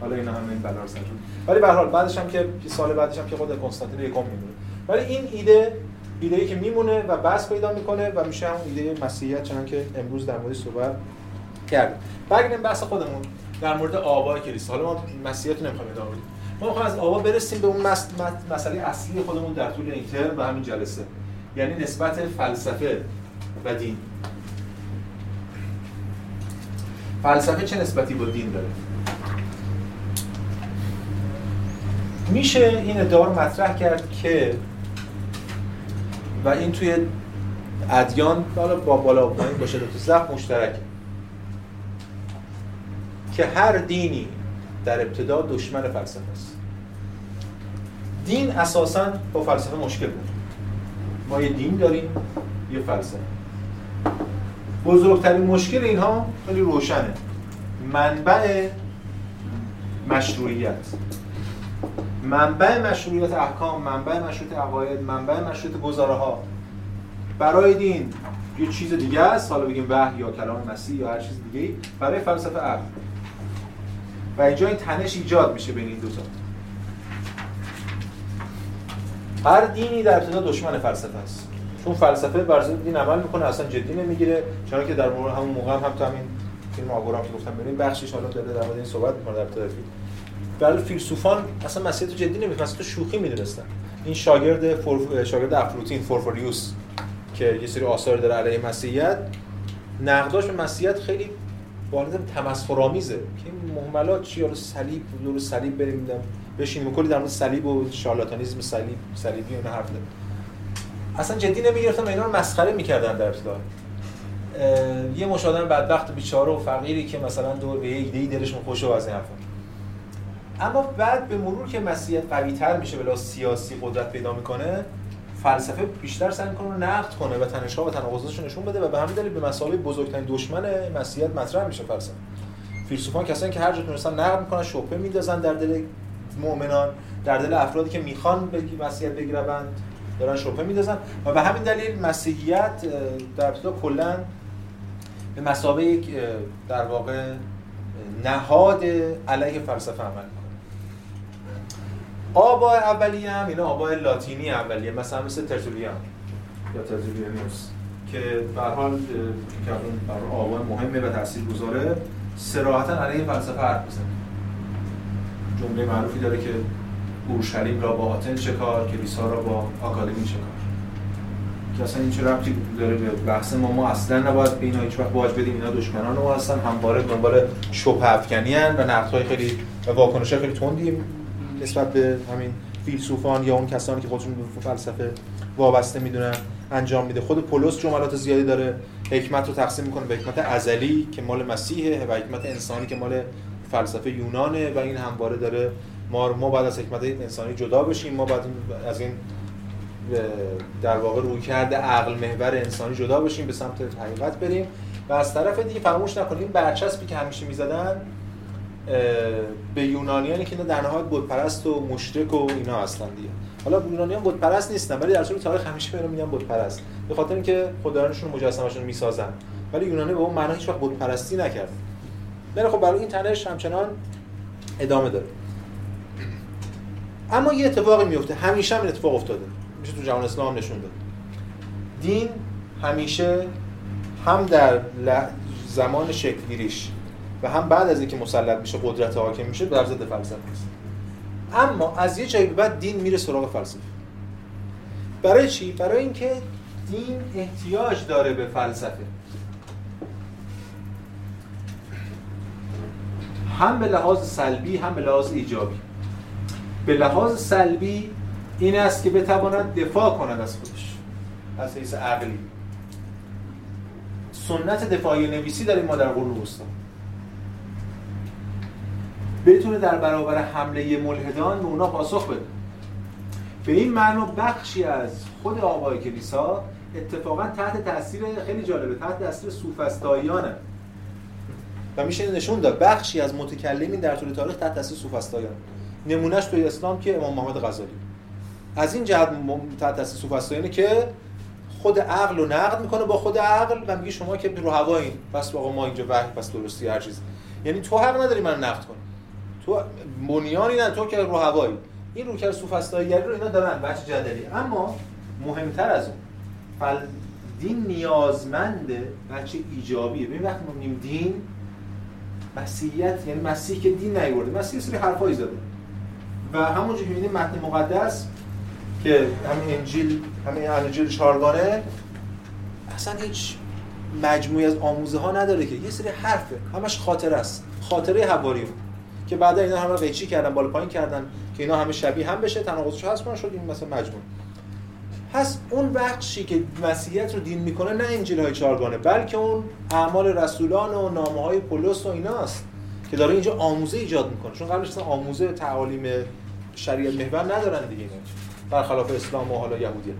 حالا اینا هم این بلا ولی به هر حال بعدش هم که سال بعدش هم که خود کنستانتین یکم میمونه ولی این ایده ایده ای که میمونه و بس پیدا می‌کنه و میشه همون ایده مسیحیت چنان که امروز در مورد صحبت کردیم. برگردیم بحث خودمون. در مورد آبای کلیسا. حالا ما مسیحیت نمی‌خوایم ادامه بدیم. ما می‌خوایم از آبا برسیم به اون مس... مسئله اصلی خودمون در طول این ترم و همین جلسه. یعنی نسبت فلسفه و دین. فلسفه چه نسبتی با دین داره؟ میشه این ادعا رو مطرح کرد که و این توی ادیان بالا با بالا پایین باشه تو زخم مشترک که هر دینی در ابتدا دشمن فلسفه است. دین اساسا با فلسفه مشکل بود. ما یه دین داریم یه فلسفه. بزرگترین مشکل اینها خیلی روشنه. منبع مشروعیت. منبع مشروعیت احکام منبع مشروعیت عقاید منبع مشروعیت گزاره ها برای دین یه چیز دیگه است حالا بگیم وحی یا کلام مسیح یا هر چیز دیگه برای فلسفه عقل. و اینجا این تنش ایجاد میشه بین این دو تا. هر دینی در ابتدا دشمن فلسفه است. چون فلسفه بر دین عمل می‌کنه اصلا جدی نمی‌گیره چون که در مورد همون موقع هم, هم تو همین فیلم آگورام که گفتم ببین بخشش حالا داره در مورد این صحبت می‌کنه در ابتدای فیلم. ولی فیلسوفان اصلا مسئله تو جدی نمی‌گیرن تو شوخی می‌دونستن. این شاگرد فور... شاگرد افروتین فورفوریوس که یه سری آثار داره علیه مسیحیت نقداش به مسیحیت خیلی بالاتر تمسخرآمیزه. که مهملات چی؟ حالا صلیب دور صلیب بریم بشینیم کلی در مورد صلیب و شارلاتانیسم صلیب صلیبی اون حرف اصلا جدی نمی‌گرفتن و اینا رو مسخره می‌کردن در ابتدا. یه مش آدم بدبخت بیچاره و فقیری که مثلا دور به یه ایده دلشون خوشه و از این حرفا. اما بعد به مرور که مسیحیت قوی تر میشه بلا سیاسی قدرت پیدا می‌کنه فلسفه بیشتر سعی می‌کنه نقد کنه و تنش‌ها و تناقضاتش نشون بده و به همین دلیل به مسابقه بزرگترین دشمن مسیحیت مطرح میشه فلسفه. فیلسوفان کسانی که هر جا تونستن نقد می‌کنن شبهه میندازن در دل مؤمنان در دل افرادی که می‌خوان به مسیحیت بگیرند دارن شبهه میندازن و به همین دلیل مسیحیت در ابتدا کلا به مسابقه در واقع نهاد علیه فلسفه عمل آبا اولیه هم اینا آبای لاتینی اولیه مثلا مثل ترتولیان یا ترتولیانوس که به حال که آبا مهمه و تاثیرگذاره صراحتا علیه فلسفه حرف بزنه جمله معروفی داره که اورشلیم را با آتن چه کار کلیسا را با آکادمی چه کار که اصلا این چه ربطی داره به بحث ما؟ ما اصلا نباید به اینا هیچ وقت باج بدیم. اینا دشمنان ما هستن همواره دنبال شبه افکنی و نقدهای خیلی واکنش خیلی تندی نسبت به همین فیلسوفان یا اون کسانی که خودشون به فلسفه وابسته می‌دونن انجام میده. خود پولس جملات زیادی داره حکمت رو تقسیم می‌کنه به حکمت ازلی که مال مسیحه و حکمت انسانی که مال فلسفه یونانه و این همواره داره ما ما بعد از حکمت انسانی جدا بشیم. ما بعد از این در واقع روی کرده عقل محور انسانی جدا بشیم به سمت حقیقت بریم. و از طرف دیگه فراموش نکنیم برچسبی که همیشه می‌زدن به یونانیانی که در نهایت بتپرست و مشرک و اینا هستن دیگه. حالا یونانیان بتپرست نیستن ولی در طول تاریخ همیشه به میگن بتپرست. به خاطر اینکه خدایانشون مجسمه‌شون می‌سازن. ولی یونانی به اون معنا هیچ وقت بتپرستی نکرد. بله خب برای این تنش همچنان ادامه داره. اما یه اتفاقی میفته همیشه هم این اتفاق افتاده. میشه تو جهان اسلام نشون داد. دین همیشه هم در زمان شکلگیریش و هم بعد از اینکه مسلط میشه قدرت حاکم میشه در ضد فلسفه است. اما از یه جایی بعد دین میره سراغ فلسفه. برای چی؟ برای اینکه دین احتیاج داره به فلسفه. هم به لحاظ سلبی هم به لحاظ ایجابی. به لحاظ سلبی این است که بتواند دفاع کند از خودش از حیث عقلی. سنت دفاعی نویسی داریم ما در قرون وسطا بتونه در برابر حمله ملحدان به اونا پاسخ بده. به این معنا بخشی از خود آقای کلیسا اتفاقا تحت تاثیر خیلی جالبه تحت تاثیر سوفسطائیانه و میشه نشون داد بخشی از متکلمین در طول تاریخ تحت تاثیر سوفسطائیان نمونهش توی اسلام که امام محمد غزالی. از این جهت تحت تاثیر سوفسطائیانه که خود عقل رو نقد می‌کنه با خود عقل و میگه شما که رو هوایین پس آقا ما اینجا وحی پس درستی هر چیز یعنی تو حق نداری من نقد کنی تو بنیانی نه تو که رو هوایی. این رو که سوفسطائیگری رو اینا دارن بچه جدلی. اما مهمتر از اون فل دین نیازمنده بچه ایجابیه. ببین وقتی ما میگیم دین مسیحیت یعنی مسیح که دین نیورده. مسیح سری حرفایی زده. و همونجوری که می‌بینیم متن مقدس که همین انجیل همین انجیل چهارگانه اصلا هیچ مجموعی از آموزه ها نداره که. یه سری حرفه. همش خاطره است. خاطره حواریون که بعدا اینا همه قیچی کردن بالا پایین کردن که اینا همه شبیه هم بشه تناقضش هست کنن شد این مثلا مجموع پس اون بخشی که مسیحیت رو دین می‌کنه نه انجیل های چهارگانه بلکه اون اعمال رسولان و نامه های پولس و ایناست که داره اینجا آموزه ایجاد می‌کنه. چون قبلش اصلا آموزه تعالیم شریعت محور ندارن دیگه. اینا برخلاف اسلام و حالا یهودیت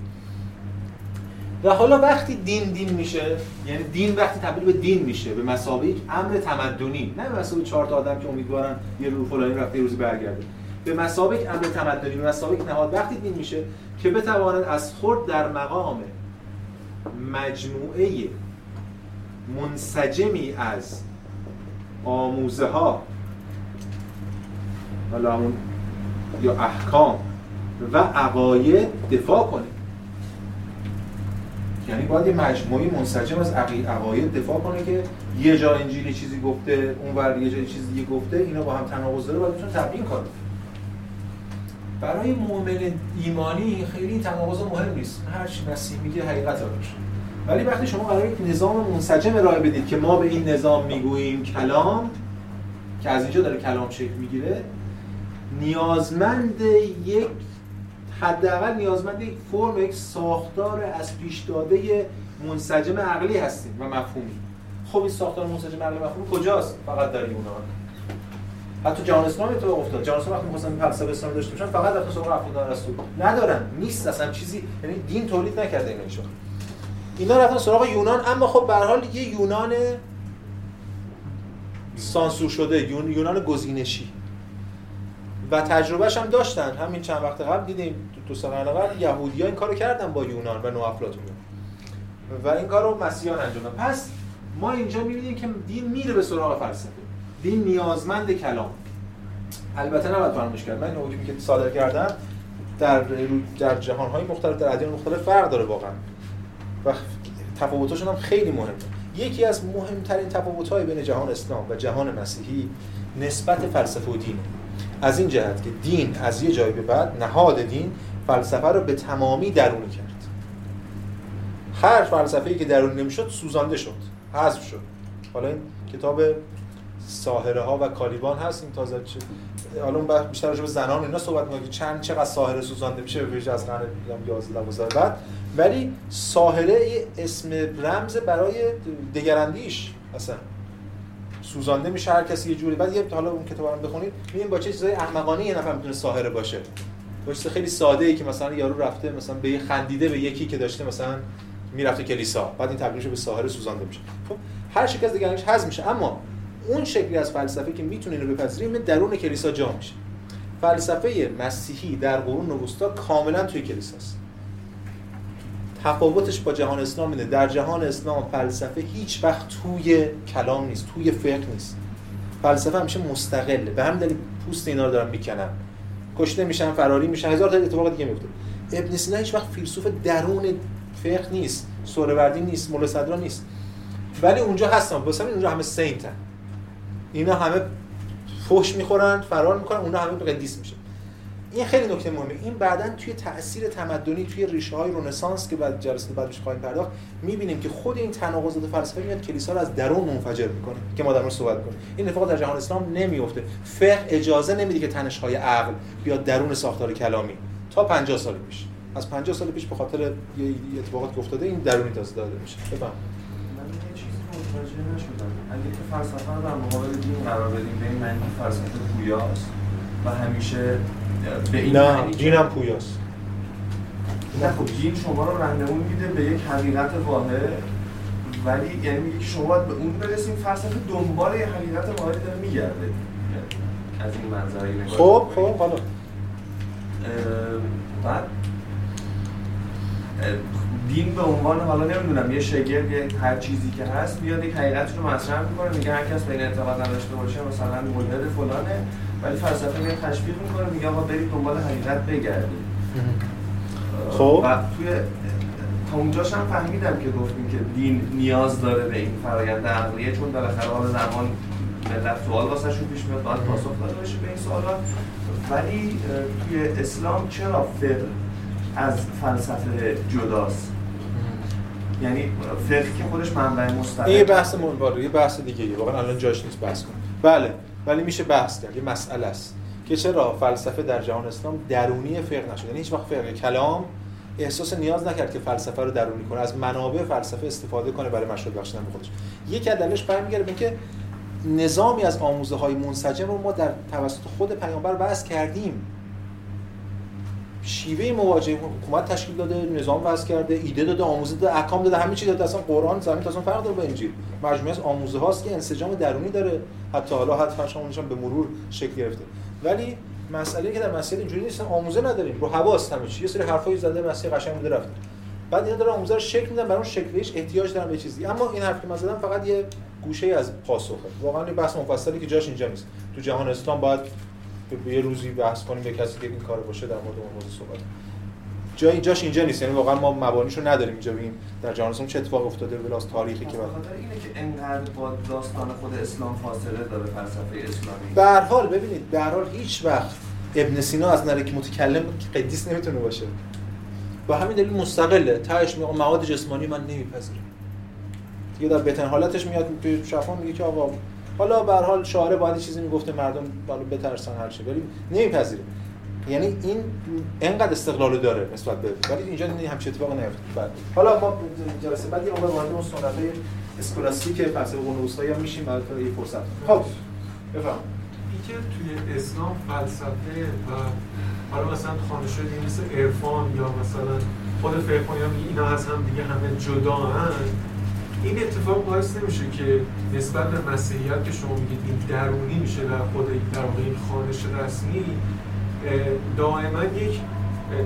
و حالا وقتی دین دین میشه یعنی دین وقتی تبدیل به دین میشه به مسابقه امر تمدنی نه به مسابقه چهار تا آدم که امیدوارن یه رو فلانی رفته یه روزی برگرده. به مسابقه امر تمدنی به مسابقه نهاد وقتی دین میشه که بتواند از خود در مقام مجموعه منسجمی از آموزه ها یا احکام و عقاید دفاع کنه. یعنی باید یه مجموعه منسجم از عقاید دفاع کنه که یه جا انجیل چیزی گفته اونور یه جای چیزی دیگه گفته اینا با هم تناقض داره باید بتونه تبیین کنه برای مؤمن ایمانی خیلی این تناقض مهم نیست. هر چی مسیح میگه حقیقت باشه ولی وقتی شما قرار یک نظام منسجم ارائه بدید که ما به این نظام می‌گوییم کلام که از اینجا داره کلام شکل می‌گیره نیازمند یک حداقل نیازمند یک فرم یک ساختار از پیش داده منسجم عقلی هستیم و مفهومی. خب این ساختار منسجم عقلی مفهومی کجاست؟ فقط در یونان حتی جهان اسلامی تو افتاد. جهان اسلامی وقتی می‌خواستن فلسفه اسلامی داشته باشن فقط رفتن سراغ افلاطون رسول ندارن. نیست. اصلا چیزی یعنی دین تولید نکرده اینا اینا رفتن سراغ یونان. اما خب به حال یه یونان سانسور شده. یونان گزینشی. و تجربهش هم داشتن. همین چند وقت قبل دیدیم تو سه قبل یهودی‌ها این کارو کردن با یونان و نوافلاتون و این کارو مسیحیان انجام پس ما اینجا می‌بینیم که دین میره به سراغ فلسفه. دین نیازمند کلام. البته نباید فراموش کرد. من این که صادر کردم در در جهان‌های مختلف در ادیان مختلف فرق داره واقعا. و تفاوتاشون هم خیلی مهمه. یکی از مهمترین تفاوت‌های بین جهان اسلام و جهان مسیحی نسبت فلسفه و دین از این جهت که دین از یه جایی به بعد نهاد دین فلسفه رو به تمامی درونی کرد. هر فلسفه‌ای که درونی نمی‌شد سوزانده شد حذف شد. حالا این کتاب ساهره ها و کالیبان هست این تازه چه حالا بیشتر راجع به زنان اینا صحبت می‌کنیم که چند چقدر ساهره سوزانده میشه به از قرن 11 12 بعد. ولی ساهره اسم رمز برای دگراندیش اصلا. سوزانده میشه هر کسی یه جوری. بعد یه حالا اون کتابا رو بخونید می‌بینید با چه چیزای احمقانه یه نفر می‌تونه ساهره باشه. با خیلی ساده ای که مثلا یارو رفته مثلا به خندیده به یکی که داشته مثلا می‌رفته کلیسا. بعد این تبدیل به ساحر سوزانده میشه. خب هر شکل از دیگرش حذف میشه. اما اون شکلی از فلسفه که می‌تونه اینو بپذیریم درون کلیسا جا میشه. فلسفه مسیحی در قرون وسطا کاملا توی کلیساست. تفاوتش با جهان اسلام اینه. در جهان اسلام فلسفه هیچ وقت توی کلام نیست توی فقه نیست. فلسفه همیشه مستقله. به هم دلیل پوست اینا رو دارن می‌کنن. کشته میشن فراری میشن هزار تا اتفاق دیگه میفته ابن سینا هیچ وقت فیلسوف درون فقه نیست سوروردی نیست مولا صدرا نیست. ولی اونجا هستن. واسه اونجا همه سینتن اینا همه فحش می‌خورن فرار می‌کنن اونا همه قدیس میشه این خیلی نکته مهمه. این بعدا توی تاثیر تمدنی توی ریشه های رنسانس که بعد جلسه بعدش خواهیم پرداخت می‌بینیم که خود این تناقضات فلسفه میاد کلیسا رو از درون منفجر می‌کنه که ما در مورد صحبت کنیم. این اتفاق در جهان اسلام نمیفته فقه اجازه نمیده که تنش های عقل بیاد درون ساختار کلامی. تا 50 سال پیش. از 50 سال پیش به خاطر یه اتفاقات که افتاده این درونی تازه داده میشه. بفهم. متوجه نشدم. اگه که فلسفه رو در مقابل دین قرار بدیم به این معنی فلسفه پویاست و همیشه به این نه هم پویاست. نه خب دین شما رو راهنمون میده به یک حقیقت واحد. ولی یعنی میگه که شما باید به اون برسیم فلسفه دنبال یه حقیقت واحد داره میگرده. از این منظره نگاه خب خب حالا. بعد دین به عنوان حالا نمی‌دونم یه شگرد یه هر چیزی که هست میاد یک حقیقت رو مطرح می‌کنه میگه هر کس به این اعتقاد نداشته باشه مثلا مولد فلانه ولی فلسفه میاد تشویق می‌کنه میگه آقا برید دنبال حقیقت بگردید. خب. و توی تا اونجاش هم فهمیدم که گفتیم که دین نیاز داره به این فرایند عقلیه چون بالاخره حال زمان ملت سوال واسه شون پیش میاد باید پاسخ داده باشه به این سوالات ولی توی اسلام چرا فقه از فلسفه جداست؟ یعنی فقه که خودش منبع مستقل یه بحث منباره یه بحث دیگه یه واقعا الان جاش نیست بحث کنیم. بله ولی میشه بحث کرد یه مسئله است که چرا فلسفه در جهان اسلام درونی فقه نشد؟ یعنی هیچ وقت فقه کلام احساس نیاز نکرد که فلسفه رو درونی کنه از منابع فلسفه استفاده کنه برای مشروط بخشیدن به خودش. یکی از دلایلش برمیگرده به اینکه نظامی از آموزه های منسجم رو ما در توسط خود پیامبر وضع کردیم. شیوه مواجهه حکومت تشکیل داده نظام وضع کرده ایده داده آموزه داده احکام داده همه چی داده. اصلا قرآن زمین تا فرق داره با انجیل مجموعه از آموزه هاست که انسجام درونی داره. حتی حالا حتی شما به مرور شکل گرفته. ولی مسئله که در مسئله اینجوری نیست آموزه نداریم. رو حواس همه چی. یه سری حرفای زده مسئله قشنگ بوده رفته. بعد اینا داره آموزه رو شکل میدن برای اون شکلش احتیاج دارن به چیزی. اما این حرفی که من زدم فقط یه گوشه از پاسخه. واقعا بحث مفصلی که جاش اینجا نیست. تو جهان اسلام باید به یه روزی بحث کنیم به کسی که این کار باشه در مورد اون موضوع صحبت جای جاش اینجا نیست. یعنی واقعا ما مبانیشو نداریم اینجا ببینیم در جهان اسلام چه اتفاق افتاده بلاس تاریخی که خاطر اینه که انقدر با داستان خود اسلام فاصله داره فلسفه اسلامی. به هر حال ببینید به هر حال هیچ وقت ابن سینا از نظر که متکلم قدیس نمی‌تونه باشه. با همین دلیل مستقله. تهش میگه مواد جسمانی من نمیپذیرم. دیگه در بهترین حالتش میاد توی شفا میگه که آقا حالا به حال شاعر باید چیزی می‌گفته مردم بالا بترسن هر چی ولی نمیپذیره. یعنی این اینقدر استقلال داره نسبت به ولی اینجا همچین اتفاقی نیفتاد حالا ما جلسه بعد یه موقع وارد اون سنت‌های اسکولاستیک فلسفه قرون هم میشیم برای این فرصت. خب بفهم اینکه توی اسلام فلسفه و حالا مثلا خانشای دیگه مثل عرفان یا مثلا خود فرقانی هم اینا از هم دیگه همه جدا هن این اتفاق باعث نمیشه که نسبت به مسیحیت که شما میگید این درونی میشه در خود در واقع این خانش رسمی دائما یک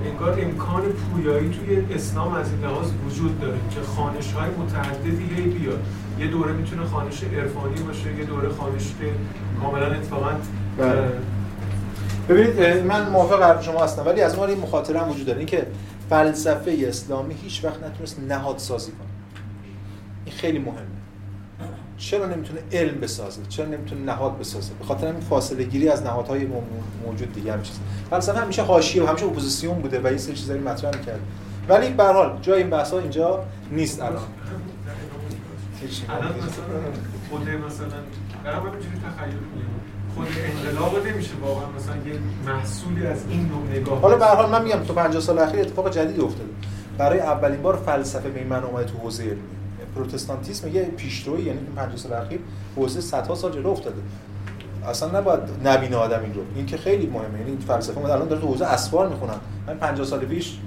انگار امکان پویایی توی اسلام از این لحاظ وجود داره که خانش های متعددی هی بیاد. یه دوره می‌تونه خانش عرفانی باشه یه دوره خانش که کاملا اتفاقا بله. ببینید من موافق شما هستم ولی از ما این مخاطره هم وجود داره. این که فلسفه اسلامی هیچ وقت نتونست نهاد سازی کنه. خیلی مهمه. چرا نمی‌تونه علم بسازه؟ چرا نمی‌تونه نهاد بسازه؟ به خاطر این فاصله گیری از نهادهای موجود دیگه همیشه فلسفه همیشه حاشیه و همیشه اپوزیسیون بوده و یه سری چیزایی مطرح می‌کرد. ولی به هر حال جای این بحث‌ها اینجا نیست الان. الان مثلا خود مثلا اینجوری تخیل خود انقلاب نمیشه واقعا مثلا یه محصولی از این نوع نگاه حالا به هر حال من میگم تو 50 سال اخیر اتفاق جدیدی افتاده. برای اولین بار فلسفه به معنی اومده تو حوزه علمی. پروتستانتیسم یه پیشروی یعنی تو 50 سال اخیر حوزه صدها سال جلو افتاده. اصلا نباید نبینه آدم این رو. این که خیلی مهمه. یعنی فلسفه ما الان داره تو حوزه اسفار می‌خونن. من 50 سال پیش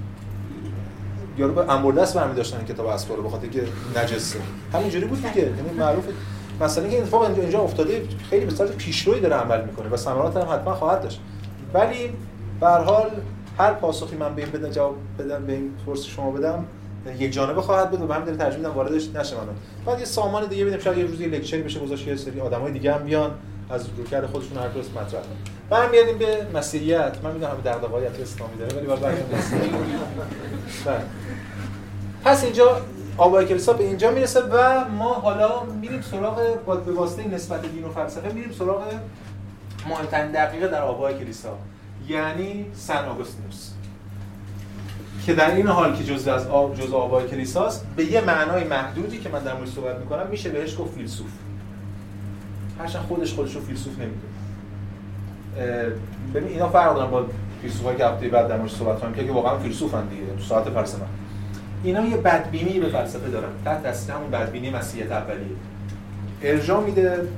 یارو به انبردست برمی داشتن کتاب اسفار رو بخاطر که نجسه همینجوری بود دیگه. یعنی معروفه مثلا اینکه اتفاق اینجا افتاده خیلی به صورت پیشروی داره عمل می‌کنه و ثمرات هم حتما خواهد داشت. ولی به هر حال هر پاسخی من به این بدم جواب بدم به این فرصت شما بدم یک جانبه خواهد بود و من داره ترجمه میدم واردش نشه من بعد یه سامان دیگه بدیم شاید یه روزی لکچری بشه گذاشت یه سری آدمای دیگه هم بیان از روکر خودشون هر روز مطرح کنن. برمیگردیم به مسیحیت. من می‌دونم همه دغدغه‌های اسلامی داره ولی بعد بله. پس اینجا آبای کلیسا به اینجا می‌رسه و ما حالا میریم سراغ به واسطه نسبت دین و فلسفه میریم سراغ مهمترین دقیقه در آبای کلیسا یعنی سن آگوستینوس. که در این حال که جزء از آب جزء آبای کلیساست به یه معنای محدودی که من در موردش صحبت می‌کنم میشه بهش گفت فیلسوف. هرچند خودش خودش رو فیلسوف نمی‌دونه. ببین اینا فرق دارن با فیلسوفایی که هفته بعد در موردش صحبت کنیم که واقعا فیلسوفن دیگه تو ساعت فلسفه. اینا یه بدبینی به فلسفه دارن. تحت دست همون بدبینی مسیحیت اولیه. ارجاع میده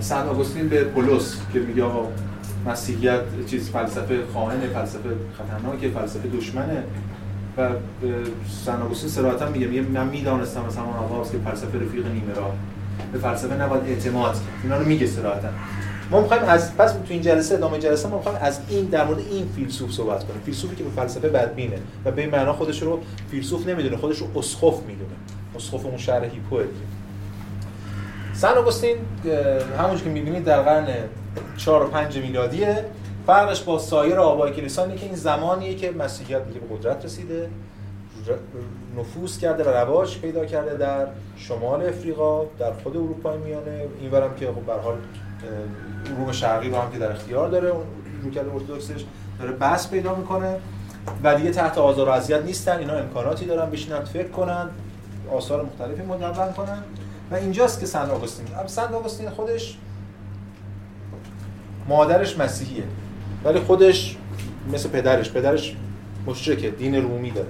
سن آگوستین به پولس که میگه آقا مسیحیت چیز فلسفه خائن فلسفه خطرناکه فلسفه دشمنه. و سن آگوستین صراحتا میگه میگه من می‌دانستم از همون آغاز که فلسفه رفیق نیمه راه. به فلسفه نباید اعتماد. کرد اینا رو میگه صراحتا ما می‌خوایم از پس تو این جلسه ادامه جلسه ما می‌خوایم از این در مورد این فیلسوف صحبت کنیم. فیلسوفی که به فلسفه بدبینه. و به این معنا خودش رو فیلسوف نمی‌دونه خودش رو اسقف می‌دونه. اسقف اون شهر هیپو سن آگوستین همونجوری که می‌بینید در قرن 4 و 5 میلادیه. فرقش با سایر آبای کلیسا که این زمانیه که مسیحیت دیگه به قدرت رسیده نفوذ کرده و رواج پیدا کرده در شمال افریقا در خود اروپای میانه. اینورم که خب به حال شرقی رو هم که در اختیار داره اون روکل ارتدوکسش داره بس پیدا می‌کنه. و دیگه تحت آزار و اذیت نیستن اینا امکاناتی دارن بشینن فکر کنن آثار مختلفی مدون کنن. و اینجاست که سن آگوستین. سن آگوستین خودش مادرش مسیحیه. ولی خودش مثل پدرش پدرش مشرکه دین رومی داره.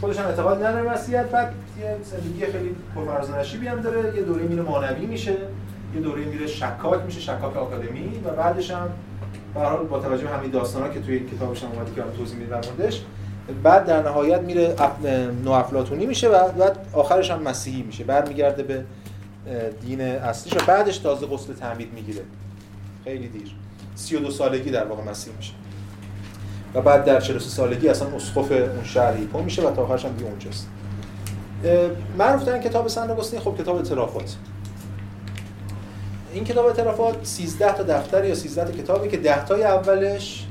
خودش هم اعتقاد نداره مسیحیت. بعد یه زندگی خیلی پرفراز هم داره. یه دوره میره مانوی میشه. یه دوره میره شکاک میشه شکاک آکادمی. و بعدش هم برحال با توجه به همین داستانا که توی کتابش هم اومده که توضیح میده موردش بعد در نهایت میره نوافلاتونی میشه و بعد آخرش هم مسیحی میشه. بعد میگرده به دین اصلیش و بعدش تازه غسل تعمید می‌گیره. خیلی دیر. 32 سالگی در واقع مسیح میشه. و بعد در 43 سالگی اصلا اسقف اون شهر هیپو میشه و تا آخرش هم دیگه اونجاست. معروف ترین کتاب سن آگوستین. خب کتاب اعترافات. این کتاب اعترافات 13 تا دفتر یا 13 تا کتابی که 10 تای اولش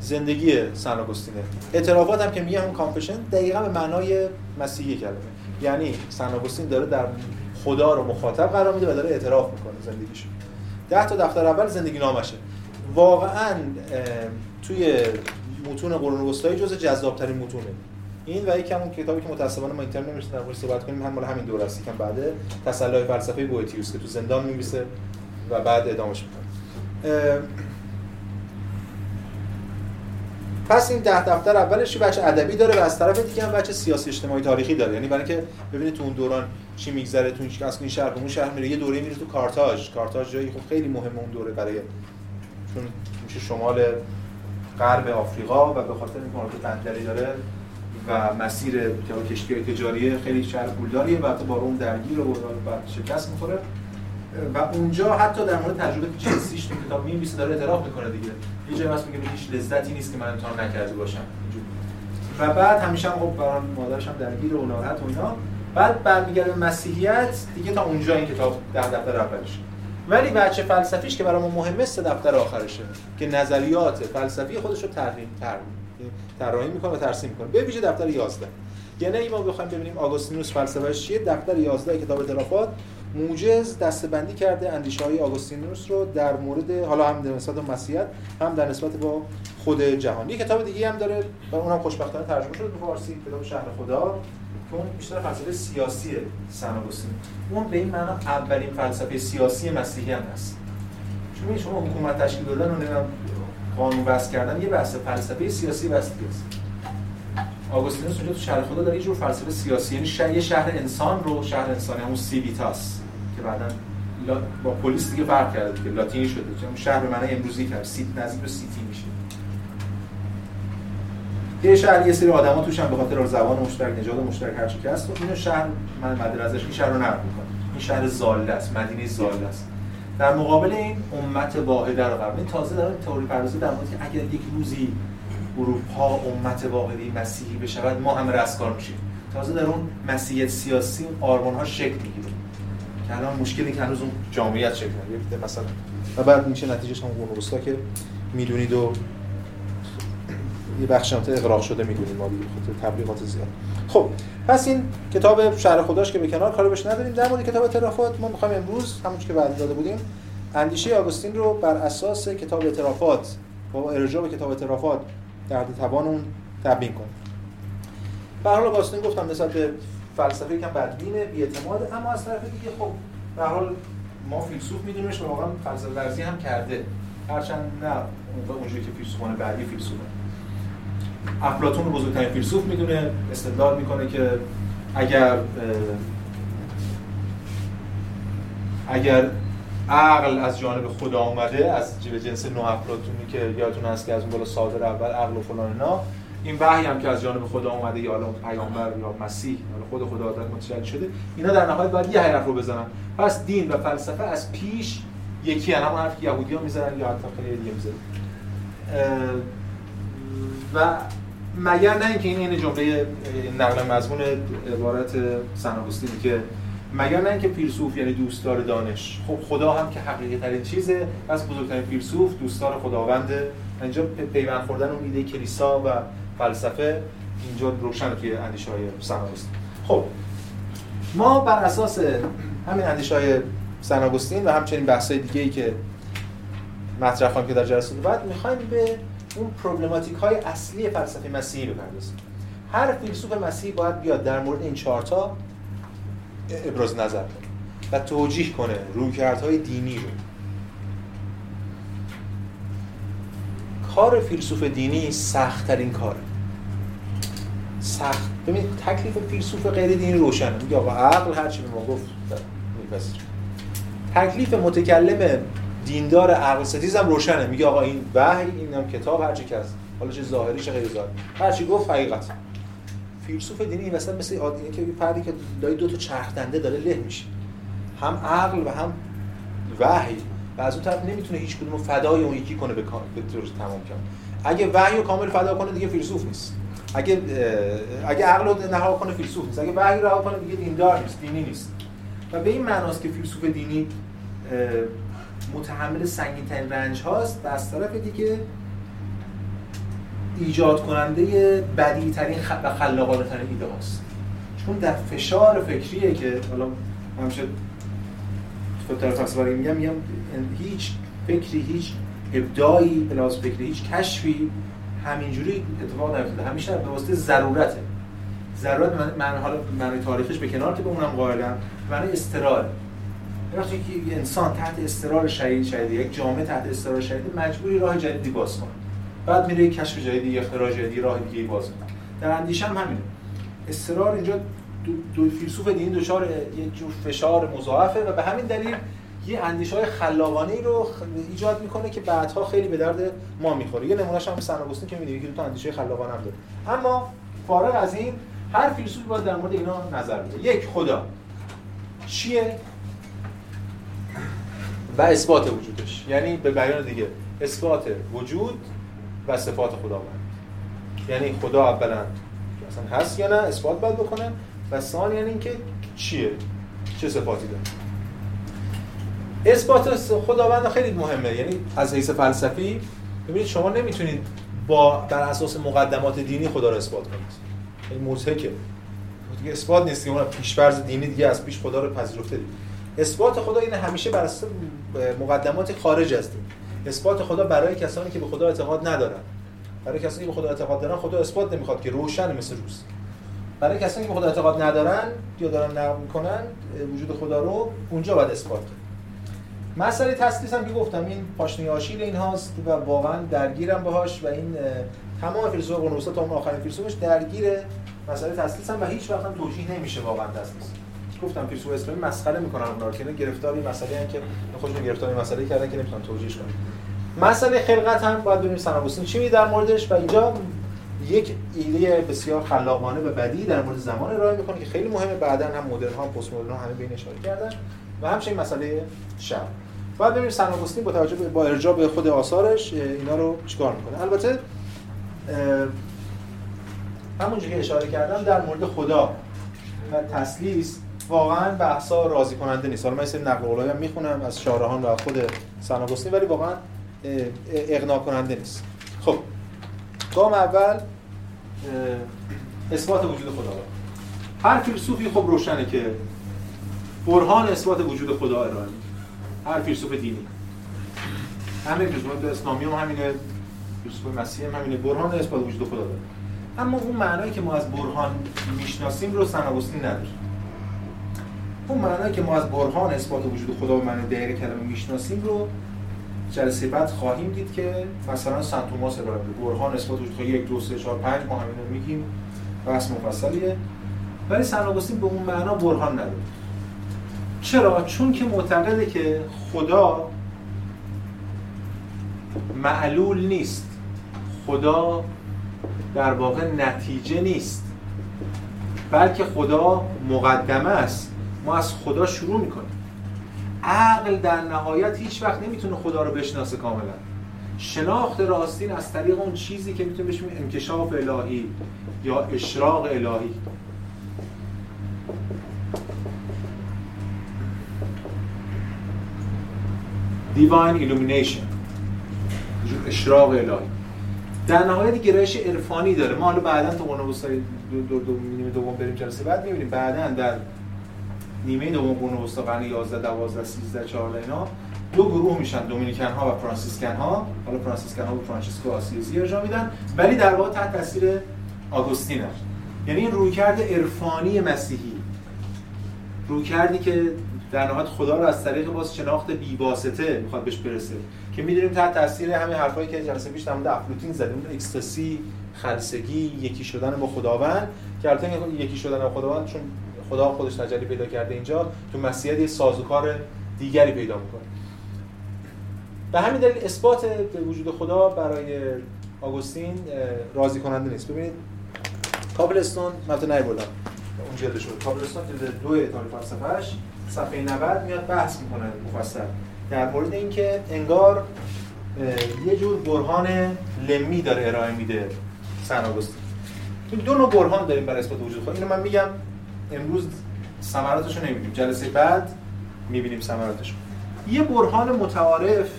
زندگی سن آگوستینه. اعترافات هم که میگه هم کانفشن دقیقا به معنای مسیحی کلمه. یعنی سن داره در خدا رو مخاطب قرار میده و داره اعتراف می‌کنه زندگیش ده تا دفتر اول زندگی نامشه. واقعا توی متون قرون وسطایی جز جذابترین متونه. این و یکم اون کتابی که متأسفانه ما اینترنت نمیشه در صحبت کنیم هم مال همین دوره است که بعد تسلای فلسفه بوئتیوس که تو زندان می‌نویسه و بعد ادامهش می‌کنه. پس این ده دفتر اولش بچه ادبی داره و از طرف دیگه هم بچه سیاسی اجتماعی تاریخی داره. یعنی برای اینکه ببینید تو اون دوران چی میگذره تو این این شهر اون شهر میره یه دوره میره تو کارتاژ. کارتاژ جایی خب خیلی مهم اون دوره برای چون میشه شمال غرب آفریقا و به خاطر اینکه مناطق بندری داره و مسیر کشتی تجاری خیلی شهر پولداریه و با روم درگیر و شکست می‌خوره. و اونجا حتی در مورد تجربه جنسیش تو کتاب می‌نویسه داره اعتراف می‌کنه دیگه. یه جایی هست میگه هیچ لذتی نیست که من امتحان نکرده باشم. و بعد همیشه هم خب برام مادرش هم درگیر و ناراحت و اینا. بعد برمیگرده به مسیحیت دیگه تا اونجا این کتاب ده دفتر اولش ولی بچه فلسفیش که برای ما مهمه سه دفتر آخرشه که نظریات فلسفی خودش رو ترمیم طراحی می‌کنه و ترسیم می‌کنه. به ویژه دفتر 11 یعنی ما بخوایم ببینیم آگوستینوس فلسفه‌اش چیه؟ دفتر 11 کتاب اعترافات موجز دستبندی کرده اندیشه های آگوستینوس رو در مورد حالا هم در نسبت مسیحیت هم در نسبت با خود جهان. یه کتاب دیگه هم داره و اونم خوشبختانه ترجمه شده به فارسی کتاب شهر خدا که اون بیشتر فلسفه سیاسی سن آگوستین. اون به این معنا اولین فلسفه سیاسی مسیحی هم هست. چون شما حکومت تشکیل دادن و نمی‌دونم قانون وضع کردن یه بحث فلسفه سیاسی است. آگوستینوس اونجا تو شهر خدا داره یه جور فلسفه سیاسی یعنی شهر, شهر انسان رو شهر انسانی همون سیویتاس که بعدا با پلیس دیگه فرق کرده دیگه لاتینی شده چون شهر معنی امروزی کرد سیت نزدیک به سیتی میشه. یه شهر یه سری آدما هم به خاطر زبان مشترک نژاد مشترک هر چی که هست اینو شهر من مد ازش این شهر رو نقد می‌کنه این شهر زاله است مدینه زاله است. در مقابل این امت واحده رو قرار این تازه داره تئوری پردازی در مورد که اگر یک روزی اروپا امت واحدی مسیحی بشود ما همه رستگار میشیم. تازه در اون مسیحیت سیاسی آرمان ها شکل می‌گیره. که الان مشکلی که هنوز اون جامعیت شکل نگرفته مثلا و بعد میشه نتیجهش هم قرون که می‌دونید و یه بخش اقراق شده می‌دونید ما دیگه خاطر تبلیغات زیاد. خب پس این کتاب شهر خداش که به کنار کارو بهش نداریم. در مورد کتاب اعترافات ما می‌خوایم امروز همون که بعد داده بودیم اندیشه آگوستین رو بر اساس کتاب اعترافات با ارجاع به کتاب اعترافات در توان اون تبیین کنیم. به حال آگوستین گفتم نسبت به فلسفه یکم بدبینه بی‌اعتماد اما از طرف دیگه خب به حال ما فیلسوف میدونیمش و واقعا فلسفه ورزی هم کرده. هرچند نه اونجوری که فیلسوفان بعدی فیلسوفه. افلاطون بزرگترین فیلسوف می‌دونه استدلال می‌کنه که اگر اگر عقل از جانب خدا اومده از جنس نو افلاطونی که یادتون هست که از اون بالا صادر اول عقل و فلان اینا این وحی هم که از جانب خدا اومده یا الان پیامبر یا مسیح یا خود خدا در متجلی شده اینا در نهایت باید یه حرف رو بزنن. پس دین و فلسفه از پیش یکی هم همون حرف که یهودی ها می‌زنن یا حتی خیلی دیگه می‌زنن. و مگر نه اینکه این این جمله نقل مضمون عبارت سناگوستینی که مگر نه اینکه فیلسوف یعنی دوستدار دانش. خب خدا هم که حقیقی ترین چیزه از بزرگترین فیلسوف دوستدار خداونده اینجا پیوند خوردن اون ایده کلیسا و فلسفه اینجا روشن توی اندیشه های خب ما بر اساس همین اندیشه های سناگوستین و همچنین بحث های دیگه ای که مطرح خواهیم که در جلسات بعد می‌خوایم به اون پروبلماتیک های اصلی فلسفه مسیحی بپردازیم. هر فیلسوف مسیحی باید بیاد در مورد این چهارتا ابراز نظر کنه و توجیه کنه رویکردهای دینی رو. کار فیلسوف دینی سختترین کاره. سخت. ببین تکلیف فیلسوف غیر دینی روشنه. میگه آقا عقل هر چی به ما گفت میپذیره تکلیف متکلم دیندار عقل ستیز روشنه. میگه آقا این وحی این هم کتاب هر چی که هست. حالا چه ظاهری چه غیر ظاهری هر چی گفت حقیقت. فیلسوف دینی این مثلا مثل عادیه که یه فردی که دای دو تا چرخ دنده داره له میشه. هم عقل و هم وحی. و از اون طرف نمی‌تونه هیچ کدوم فدای اون یکی کنه به طور تمام کنه اگه وحی رو کامل فدا کنه دیگه فیلسوف نیست. اگه اگه عقل رو نها کنه فیلسوف نیست. اگه وحی رو کنه دیگه دیندار نیست دینی نیست. و به این معناست که فیلسوف دینی متحمل سنگین ترین رنج هاست و از طرف دیگه ایجاد کننده بدی ترین و خلاقانه ترین ایده هاست. چون در فشار فکریه که حالا همیشه تو فلسفه میگم میگم هیچ فکری هیچ ابداعی لحاظ فکری هیچ کشفی همینجوری اتفاق نیفتاده. همیشه به واسطه ضرورته. ضرورت من, من حالا معنی تاریخش به کنار که به اونم قائلم معنی استرار وقتی که انسان تحت استرار شدید شدید یک جامعه تحت استرار شدید مجبوری راه جدیدی باز کنه. بعد میره کشف جدیدی اختراع جدیدی راه دیگه باز کنه در اندیشه هم همینه. استرار اینجا دو, فیلسوف دین دچار یک جور فشار مضاعفه و به همین دلیل یه اندیشه های خلاقانه رو ایجاد می‌کنه که بعدها خیلی به درد ما می‌خوره. یه نمونهش هم سن که می‌دونی که دو تا اندیشه خلاقانه هم داره. اما فارغ از این هر فیلسوفی باید در مورد اینا نظر بده. یک خدا. چیه؟ و اثبات وجودش. یعنی به بیان دیگه. اثبات وجود و صفات خداوند. یعنی خدا اولا اصلا هست یا نه؟ اثبات باید بکنه. و ثانیا یعنی اینکه چیه؟ چه صفاتی داره؟ اثبات خداوند خیلی مهمه. یعنی از حیث فلسفی ببینید شما نمی‌تونید با بر اساس مقدمات دینی خدا رو اثبات کنید. این مضحکه دیگه اثبات نیست. که اون پیشفرض دینی دیگه از پیش خدا رو پذیرفته. اثبات خدا این همیشه بر اساس مقدمات خارج از دین اثبات خدا برای کسانی که به خدا اعتقاد ندارن. برای کسانی که به خدا اعتقاد دارن خدا اثبات نمی‌خواد که روشن مثل روز برای کسانی که به خدا اعتقاد ندارن یا دارن نقد می‌کنن وجود خدا رو اونجا باید اثبات کنن مسئله تسلیس هم که گفتم این پاشنه آشیل این هاست و واقعا درگیرم باهاش و این تمام فیلسوف قرنوسا تا اون آخرین فیلسوفش درگیر مسئله تسلیس هم و هیچ وقت هم توجیه نمیشه واقعا تسلیس گفتم فیلسوف اسلامی مسخره می‌کنن اونا رو که گرفتاری مسئله هم که خودشون گرفتاری مسئله کردن که نمی‌تونن توجیهش کنن. مسئله خلقت هم باید ببینیم سن چی در موردش و اینجا یک ایده بسیار خلاقانه و بدی در مورد زمان ارائه می‌کنه که خیلی مهمه. بعدا هم مدرن ها پست مدرن همه به این اشاره کردن. و همچنین مسئله شب. بعد ببینیم سن با توجه با ارجاع به خود آثارش اینا رو چیکار می‌کنه. البته همونجوری که اشاره کردم در مورد خدا و تسلیس واقعا بحثا راضی کننده نیست. حالا من این نقل قولایی هم می‌خونم از شارحان و خود سن ولی واقعا اقناع کننده نیست. خب گام اول اثبات وجود خدا هر فیلسوفی خب روشنه که برهان اثبات وجود خدا ارائه هر فیلسوف دینی. همه فیلسوفان اسلامی هم همینه فیلسوف مسیحی هم همینه. برهان اثبات وجود خدا داره. اما اون معنایی که ما از برهان می‌شناسیم رو سن نداره. اون معنایی که ما از برهان اثبات وجود خدا به معنی دقیق کلمه می‌شناسیم رو جلسه بعد خواهیم دید که مثلا سنت توماس ارائه برهان اثبات وجود یک دو سه چهار پنج ما همین رو میگیم. بحث مفصلیه. ولی سن به اون معنا برهان نداره. چرا؟ چون که معتقده که خدا معلول نیست. خدا در واقع نتیجه نیست. بلکه خدا مقدمه است. ما از خدا شروع می‌کنیم. عقل در نهایت هیچ وقت نمی‌تونه خدا رو بشناسه کاملا شناخت راستین از طریق اون چیزی که می‌تونه بهش انکشاف الهی یا اشراق الهی Divine Illumination اشراق الهی در نهایت گرایش عرفانی داره ما حالا بعدا تو وسطایی دو, دو, دو, نیمه دوم بریم جلسه بعد می‌بینیم بعدا در نیمه دوم قرن وسطا قرن 11 12 13 14 اینا دو گروه میشن دومینیکن ها و فرانسیسکن ها حالا فرانسیسکن ها به فرانچسکو آسیزی ارجاع میدن ولی در واقع تحت تاثیر آگوستین هست. یعنی این رویکرد عرفانی مسیحی رویکردی که در نهایت خدا رو از طریق باز شناخت بی واسطه می‌خواد بهش برسه که می‌دونیم تحت تاثیر همین حرفایی که جلسه پیش در مورد افلوتین زدیم اکستاسی خلسگی یکی شدن با خداوند که البته یکی شدن با خداوند چون خدا خودش تجلی پیدا کرده اینجا تو مسیحیت یه سازوکار دیگری پیدا می‌کنه. به همین دلیل اثبات وجود خدا برای آگوستین راضی کننده نیست. ببینید کابلستون من نمیبردم اون جلد شد کابلستون جلد دو تاریخ فلسفه‌اش صفحه 90 میاد بحث می‌کنه مفصل. در مورد اینکه انگار یه جور برهان لمی داره ارائه میده سن آگوستین. دو نوع برهان داریم برای اثبات وجود خود اینو من میگم امروز ثمراتش رو نمی‌بینیم. جلسه بعد می‌بینیم ثمراتش یه برهان متعارف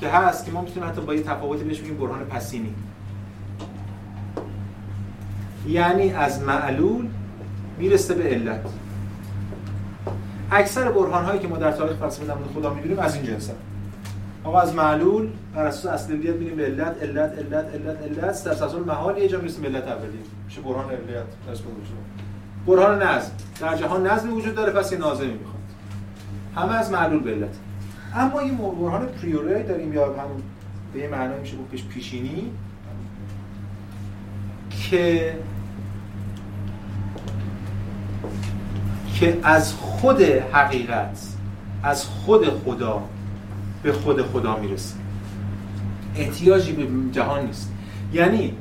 که هست که ما می‌تونیم حتی با یه تفاوتی بهش بگیم برهان پسینی. یعنی از معلول می‌رسه به علت. اکثر برهان هایی که ما در تاریخ فلسفه در خدا می‌بینیم از این جنسن آقا از معلول بر اساس اصلیت میریم به علت علت علت علت علت. در تسلسل محال یه جا می‌رسیم به علت اولیه. میشه برهان وجود برهان نظم. در جهان نظم وجود داره پس یه ناظمی می‌خواد. همه از معلول به علت. اما یه برهان پریوری داریم یا همون به یه معنی میشه گفتش پیشینی که که از خود حقیقت از خود خدا به خود خدا می‌رسه. احتیاجی به جهان نیست. یعنی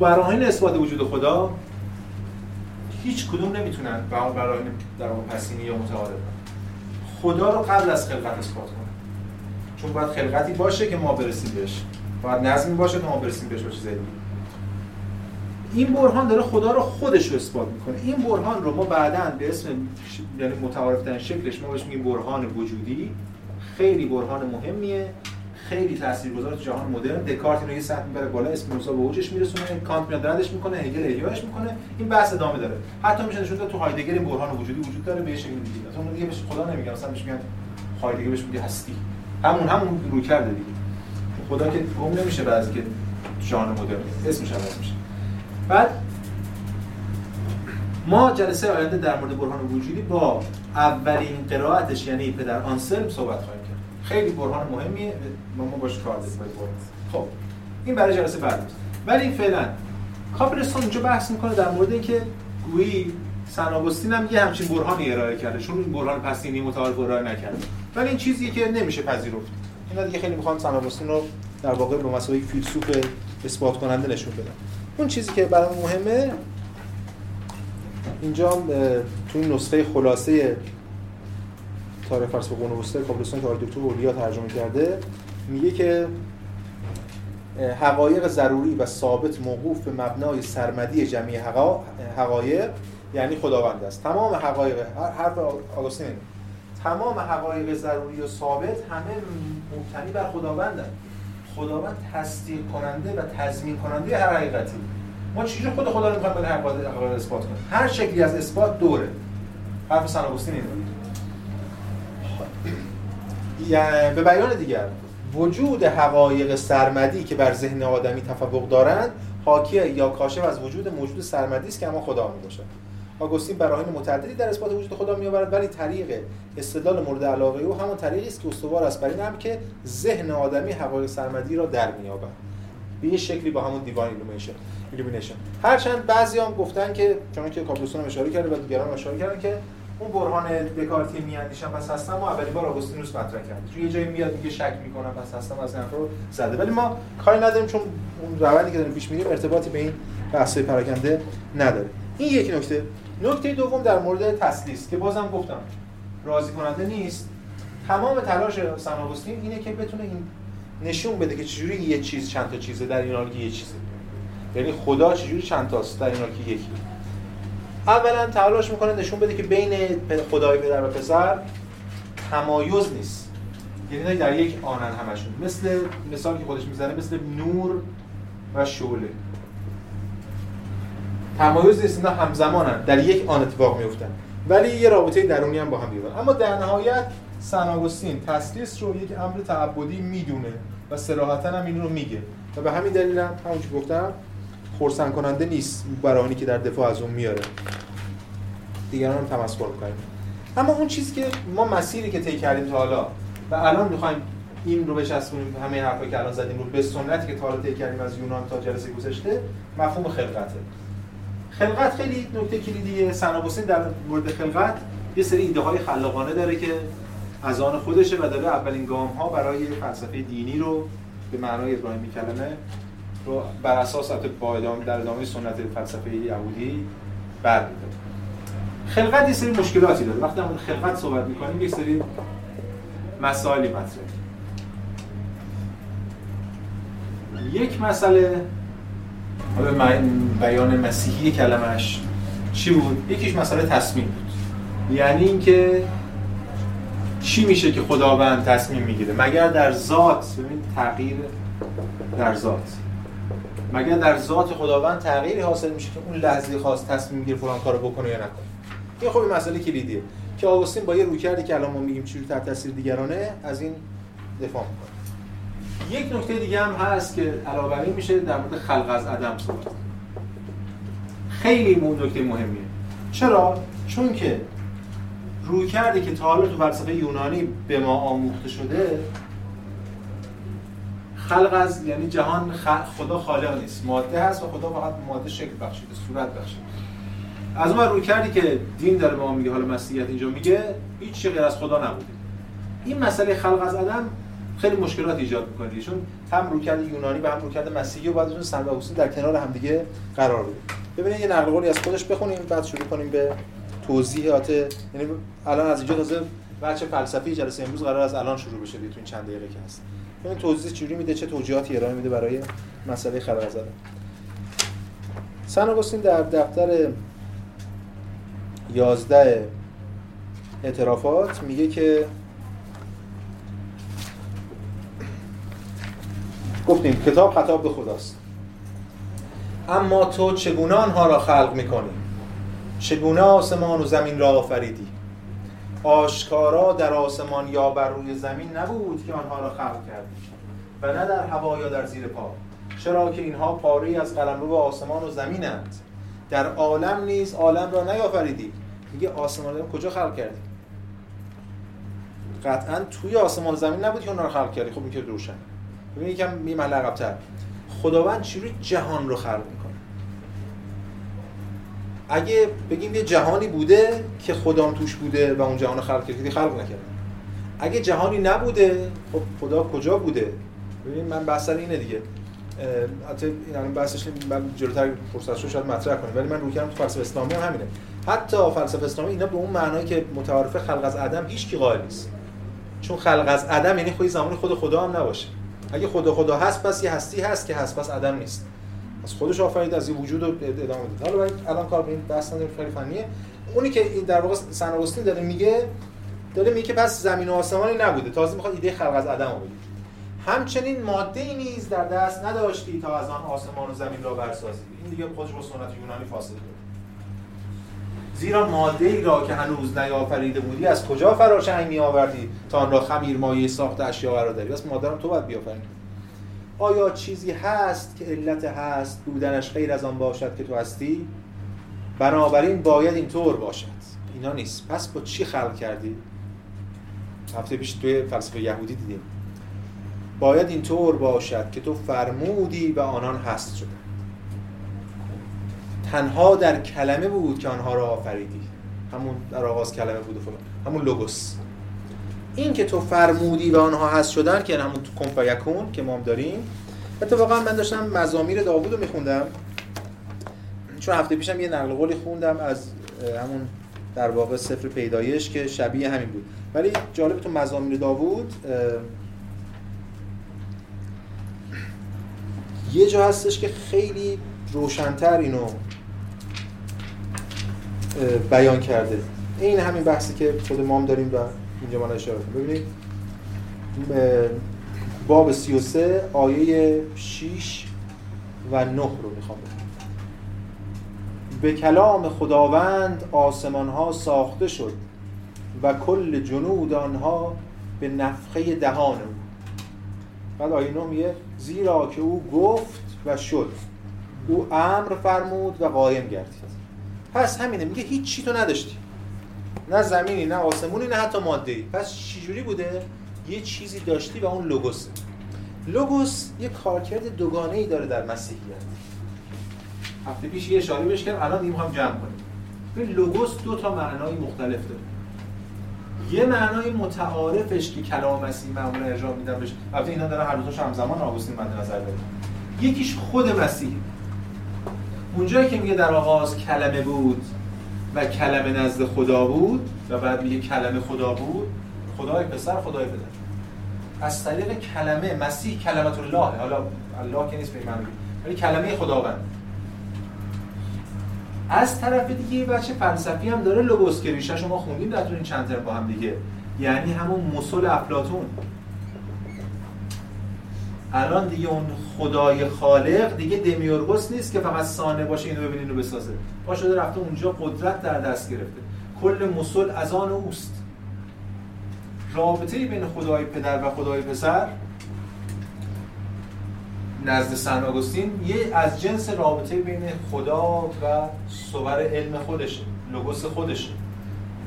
براهین اثبات وجود خدا هیچ کدوم نمی‌تونن براهین در اون پسینی یا متعارف خدا رو قبل از خلقت اثبات کنن. چون باید خلقتی باشه که ما برسیم بهش. باید نظمی باشه که ما برسیم بهش باشه زدی این برهان داره خدا رو خودش رو اثبات می‌کنه. این برهان رو ما بعدا به اسم یعنی متعارف شکلش ما بهش میگیم برهان وجودی. خیلی برهان مهمیه. خیلی تاثیرگذار تو جهان مدرن. دکارت اینو یه سطح می‌بره بالا اسپینوزا به اوجش میرسونه کانت میاد ردش می‌کنه هگل احیاش می‌کنه این بحث ادامه داره. حتی میشه نشون تو هایدگر این برهان وجودی وجود داره به شکل دیگه. اصلا دیگه بهش خدا نمیگه مثلا بهش میگن هایدگر بهش میگه هستی. همون همون رو کرده دیگه. خدا که گم نمیشه بعضی که جهان مدرن. اسمش عوض میشه بعد ما جلسه آینده در مورد برهان وجودی با اولین قرائتش یعنی پدر آنسلم صحبت خواهیم خیلی برهان مهمیه. ما ما باش کار داریم خب این برای جلسه بعد ولی فعلا کاپرستون اینجا بحث می‌کنه در مورد اینکه گویی سن آگوستین هم یه همچین برهانی ارائه کرده چون این برهان پسینی متعارف ارائه نکرده. ولی این چیزیه که نمیشه پذیرفت. اینا دیگه خیلی می‌خوان سن آگوستین رو در واقع به مسابقه فیلسوف اثبات کننده نشون بدن. اون چیزی که برای مهمه اینجا تو این نسخه خلاصه تاریخ فلسفه قرون وسطا کابلستان که دکتر اولیا ترجمه کرده میگه که حقایق ضروری و ثابت موقوف به مبنای سرمدی جمعی حقایق یعنی خداوند است. تمام حقایق حرف آگوستین تمام حقایق ضروری و ثابت همه مبتنی بر خداوندند خداوند تصدیق کننده و تضمین کننده هر حقیقتی. ما چیزی خود خدا رو می‌خوایم به حقایق اثبات کنیم؟ هر شکلی از اثبات دوره. حرف سن آگوستین اینه. به بیان دیگر وجود حقایق سرمدی که بر ذهن آدمی تفوق دارند حاکی یا کاشف از وجود موجود سرمدی است که همانا خدا می‌باشد. آگوستین براهین متعددی در اثبات وجود خدا میآورد ولی طریق استدلال مورد علاقه او همان طریقی است که استوار است بر این هم که ذهن آدمی حقایق سرمدی را در مییابد. به یه شکلی با همون divine illumination illumination. هرچند بعضی هم گفتن که چون که کاپلستون اشاره کرده و دیگران اشاره کردن که اون برهان دکارتی میاندیشم پس هستم و اولین بار آگوستینوس مطرح کرد. توی یه جایی میاد میگه شک می‌کنم پس هستم از این رو زده. ولی ما کاری نداریم چون اون روندی که داریم پیش میریم ارتباطی به این بحث‌های پراکنده نداره. این یک نکته. نکته دوم در مورد تسلیس که بازم گفتم راضی کننده نیست. تمام تلاش سن آگوستین اینه که بتونه این نشون بده که چجوری یه چیز چند تا چیزه در این حال یه چیزه. یعنی خدا چجوری چند تاست در این حال که یکی. اولا تلاش می‌کنه نشون بده که بین خدای پدر و پسر تمایز نیست. یعنی در یک آنن همشون. مثل مثال که خودش می‌زنه مثل نور و شعله. تمایز نیست اینا همزمانن. در یک آن اتفاق میفتن ولی یه رابطه درونی هم با هم بیارن اما در نهایت سن تسلیس رو یک امر تعبدی می‌دونه و صراحتا هم این رو میگه. و به همین دلیل هم همونجور گفتم خورسن کننده نیست برانی که در دفاع از اون میاره. دیگران هم تمسخر می‌کنیم. اما اون چیزی که ما مسیری که طی کردیم تا حالا و الان می‌خوایم این رو بچسبونیم همه حرفا که الان زدیم رو به سنتی که تا حالا طی کردیم از یونان تا جلسه گذشته مفهوم خلقته. خلقت خیلی نکته کلیدیه. سنابوسین در مورد خلقت یه سری ایده های خلاقانه داره که از آن خودشه و داره اولین گام ها برای فلسفه دینی رو به معنای ابراهیمی کلمه رو بر اساس با ادامه در ادامه سنت فلسفه یهودی برمی‌داره خلقت یه سری مشکلاتی داره. وقتی ما خلقت صحبت می‌کنیم یه سری مسائلی مطرحه. یک مسئله حالا بیان مسیحی کلمش چی بود؟ یکیش مسئله تصمیم بود. یعنی اینکه چی میشه که خداوند تصمیم می‌گیره؟ مگر در ذات؟ ببین تغییر در ذات. مگر در ذات خداوند تغییری حاصل میشه که اون لحظه خاص تصمیم می‌گیره فلان کارو بکنه یا نکنه؟ این خب مسئله کلیدیه. که آگوستین با یه رویکردی که الان ما میگیم چجوری تحت تاثیر دیگرانه از این دفاع می‌کنه. یک نکته دیگه هم هست که علاوه میشه در مورد خلق از عدم صحبت. خیلی نکته مهمیه. چرا؟ چون که روی کرده که تا تو فلسفه یونانی به ما آموخته شده خلق از یعنی جهان خدا خالق نیست. ماده هست و خدا فقط ماده شکل بخشیده صورت بخشیده. از اون روی کردی که دین داره به ما میگه حالا مسیحیت اینجا میگه هیچ چیزی غیر از خدا نبوده. این مسئله خلق از عدم خیلی مشکلات ایجاد می‌کنه چون هم رویکرد یونانی و هم رویکرد مسیحی و بعد اون سند در کنار هم دیگه قرار بده ببینید یه نقل قولی از خودش بخونیم بعد شروع کنیم به توضیحات یعنی الان از اینجا تازه بچه فلسفی جلسه امروز قرار از الان شروع بشه تو این چند دقیقه هست. ببین توضیح چجوری میده چه توجیهاتی ارائه میده برای مسئله خلق زدن سن در دفتر 11 اعترافات میگه که گفتیم کتاب خطاب به خداست. اما تو چگونه آنها را خلق می‌کنی؟ چگونه آسمان و زمین را آفریدی؟ آشکارا در آسمان یا بر روی زمین نبود که آنها را خلق کردی و نه در هوا یا در زیر پا چرا که اینها پاره از قلمرو آسمان و زمینند. در عالم نیز عالم را نیافریدی میگه آسمان رو کجا خلق کردی قطعا توی آسمان و زمین نبود که اونها رو خلق کردی خب این که روشن. ببینید یکم می عقب‌تر. خداوند چجوری جهان رو خلق می‌کنه؟ اگه بگیم یه جهانی بوده که خدام توش بوده و اون جهان رو خلق کرده خلق نکرده اگه جهانی نبوده خب خدا کجا بوده؟ ببین من بحث اینه دیگه. البته این الان بحثش من جلوتر فرصت شد شاید مطرح کنیم ولی من روی کردم تو فلسفه اسلامی هم همینه. حتی فلسفه اسلامی اینا به اون معنایی که متعارف خلق از عدم هیچ کی قائل نیست. چون خلق از عدم یعنی خودی زمان خود خدا هم نباشه. اگه خدا خدا هست پس یه هستی هست که هست پس عدم نیست. از خودش آفرید از این وجود ادامه داد. حالا الان کار به این بحث خیلی فنیه. اونی که در واقع سن داره میگه داره میگه پس زمین و آسمانی نبوده. تازه می‌خواد ایده خلق از عدم رو همچنین ماده ای نیز در دست نداشتی تا از آن آسمان و زمین را برسازی. این دیگه خودش با سنت یونانی فاصله داره. زیرا ماده ای را که هنوز نیافریده بودی از کجا فراشنگ می آوردی تا آن را خمیر مایه ساخت اشیا قرار داری؟ بس مادرم تو باید بیافرینی آیا چیزی هست که علت هست بودنش غیر از آن باشد که تو هستی؟ بنابراین باید اینطور باشد. اینا نیست. پس با چی خلق کردی؟ هفته پیش توی فلسفه یهودی دیدیم. باید اینطور باشد که تو فرمودی و آنان هست شده تنها در کلمه بود که آنها را آفریدی. همون در آغاز کلمه بود و فلان. همون لوگوس. این که تو فرمودی و آنها هست شدن که همون کن یکون که ما هم داریم اتفاقا من داشتم مزامیر داوود رو میخوندم. چون هفته پیشم یه نقل قولی خوندم از همون در واقع سفر پیدایش که شبیه همین بود. ولی جالب تو مزامیر داوود یه جا هستش که خیلی روشنتر اینو بیان کرده. این همین بحثی که خود مام داریم و اینجا ما اشاره ببینید باب 33 آیه 6 و 9 رو می‌خوام به کلام خداوند آسمان ها ساخته شد و کل جنود آنها به نفخه دهان او. بعد آیه 9 میگه زیرا که او گفت و شد. او امر فرمود و قایم گردید. پس همینه میگه هیچ چی تو نداشتی. نه زمینی نه آسمونی نه حتی ماده پس چجوری بوده؟ یه چیزی داشتی و اون لوگوس. لوگوس یه کارکرد دوگانه ای داره در مسیحیت. هفته پیش یه اشاره بهش کردم الان هم جمع کنیم به لوگوس دو تا معنای مختلف داره. یه معنای متعارفش که کلام مسیح معمولا ارجاع میدن بهش البته اینا دارن هر دوتاش همزمان آگوستین مد نظر داره یکیش خود مسیح. اونجایی که میگه در آغاز کلمه بود و کلمه نزد خدا بود و بعد میگه کلمه خدا بود. خدای پسر خدای پدر. از طریق کلمه مسیح کلمت الله. حالا الله که نیست به معنی. ولی کلمه خداوند. از طرف دیگه بچه فلسفی هم داره لوگوس که ریشه شما خوندیم در این چند با هم دیگه. یعنی همون مسل افلاتون الان دیگه اون خدای خالق دیگه دمیورگوس نیست که فقط سانه باشه اینو ببینین رو بسازه. با شده رفته اونجا قدرت در دست گرفته. کل مسل از آن اوست. رابطه بین خدای پدر و خدای پسر نزد سن آگوستین یه از جنس رابطه بین خدا و صور علم خودشه لوگوس خودشه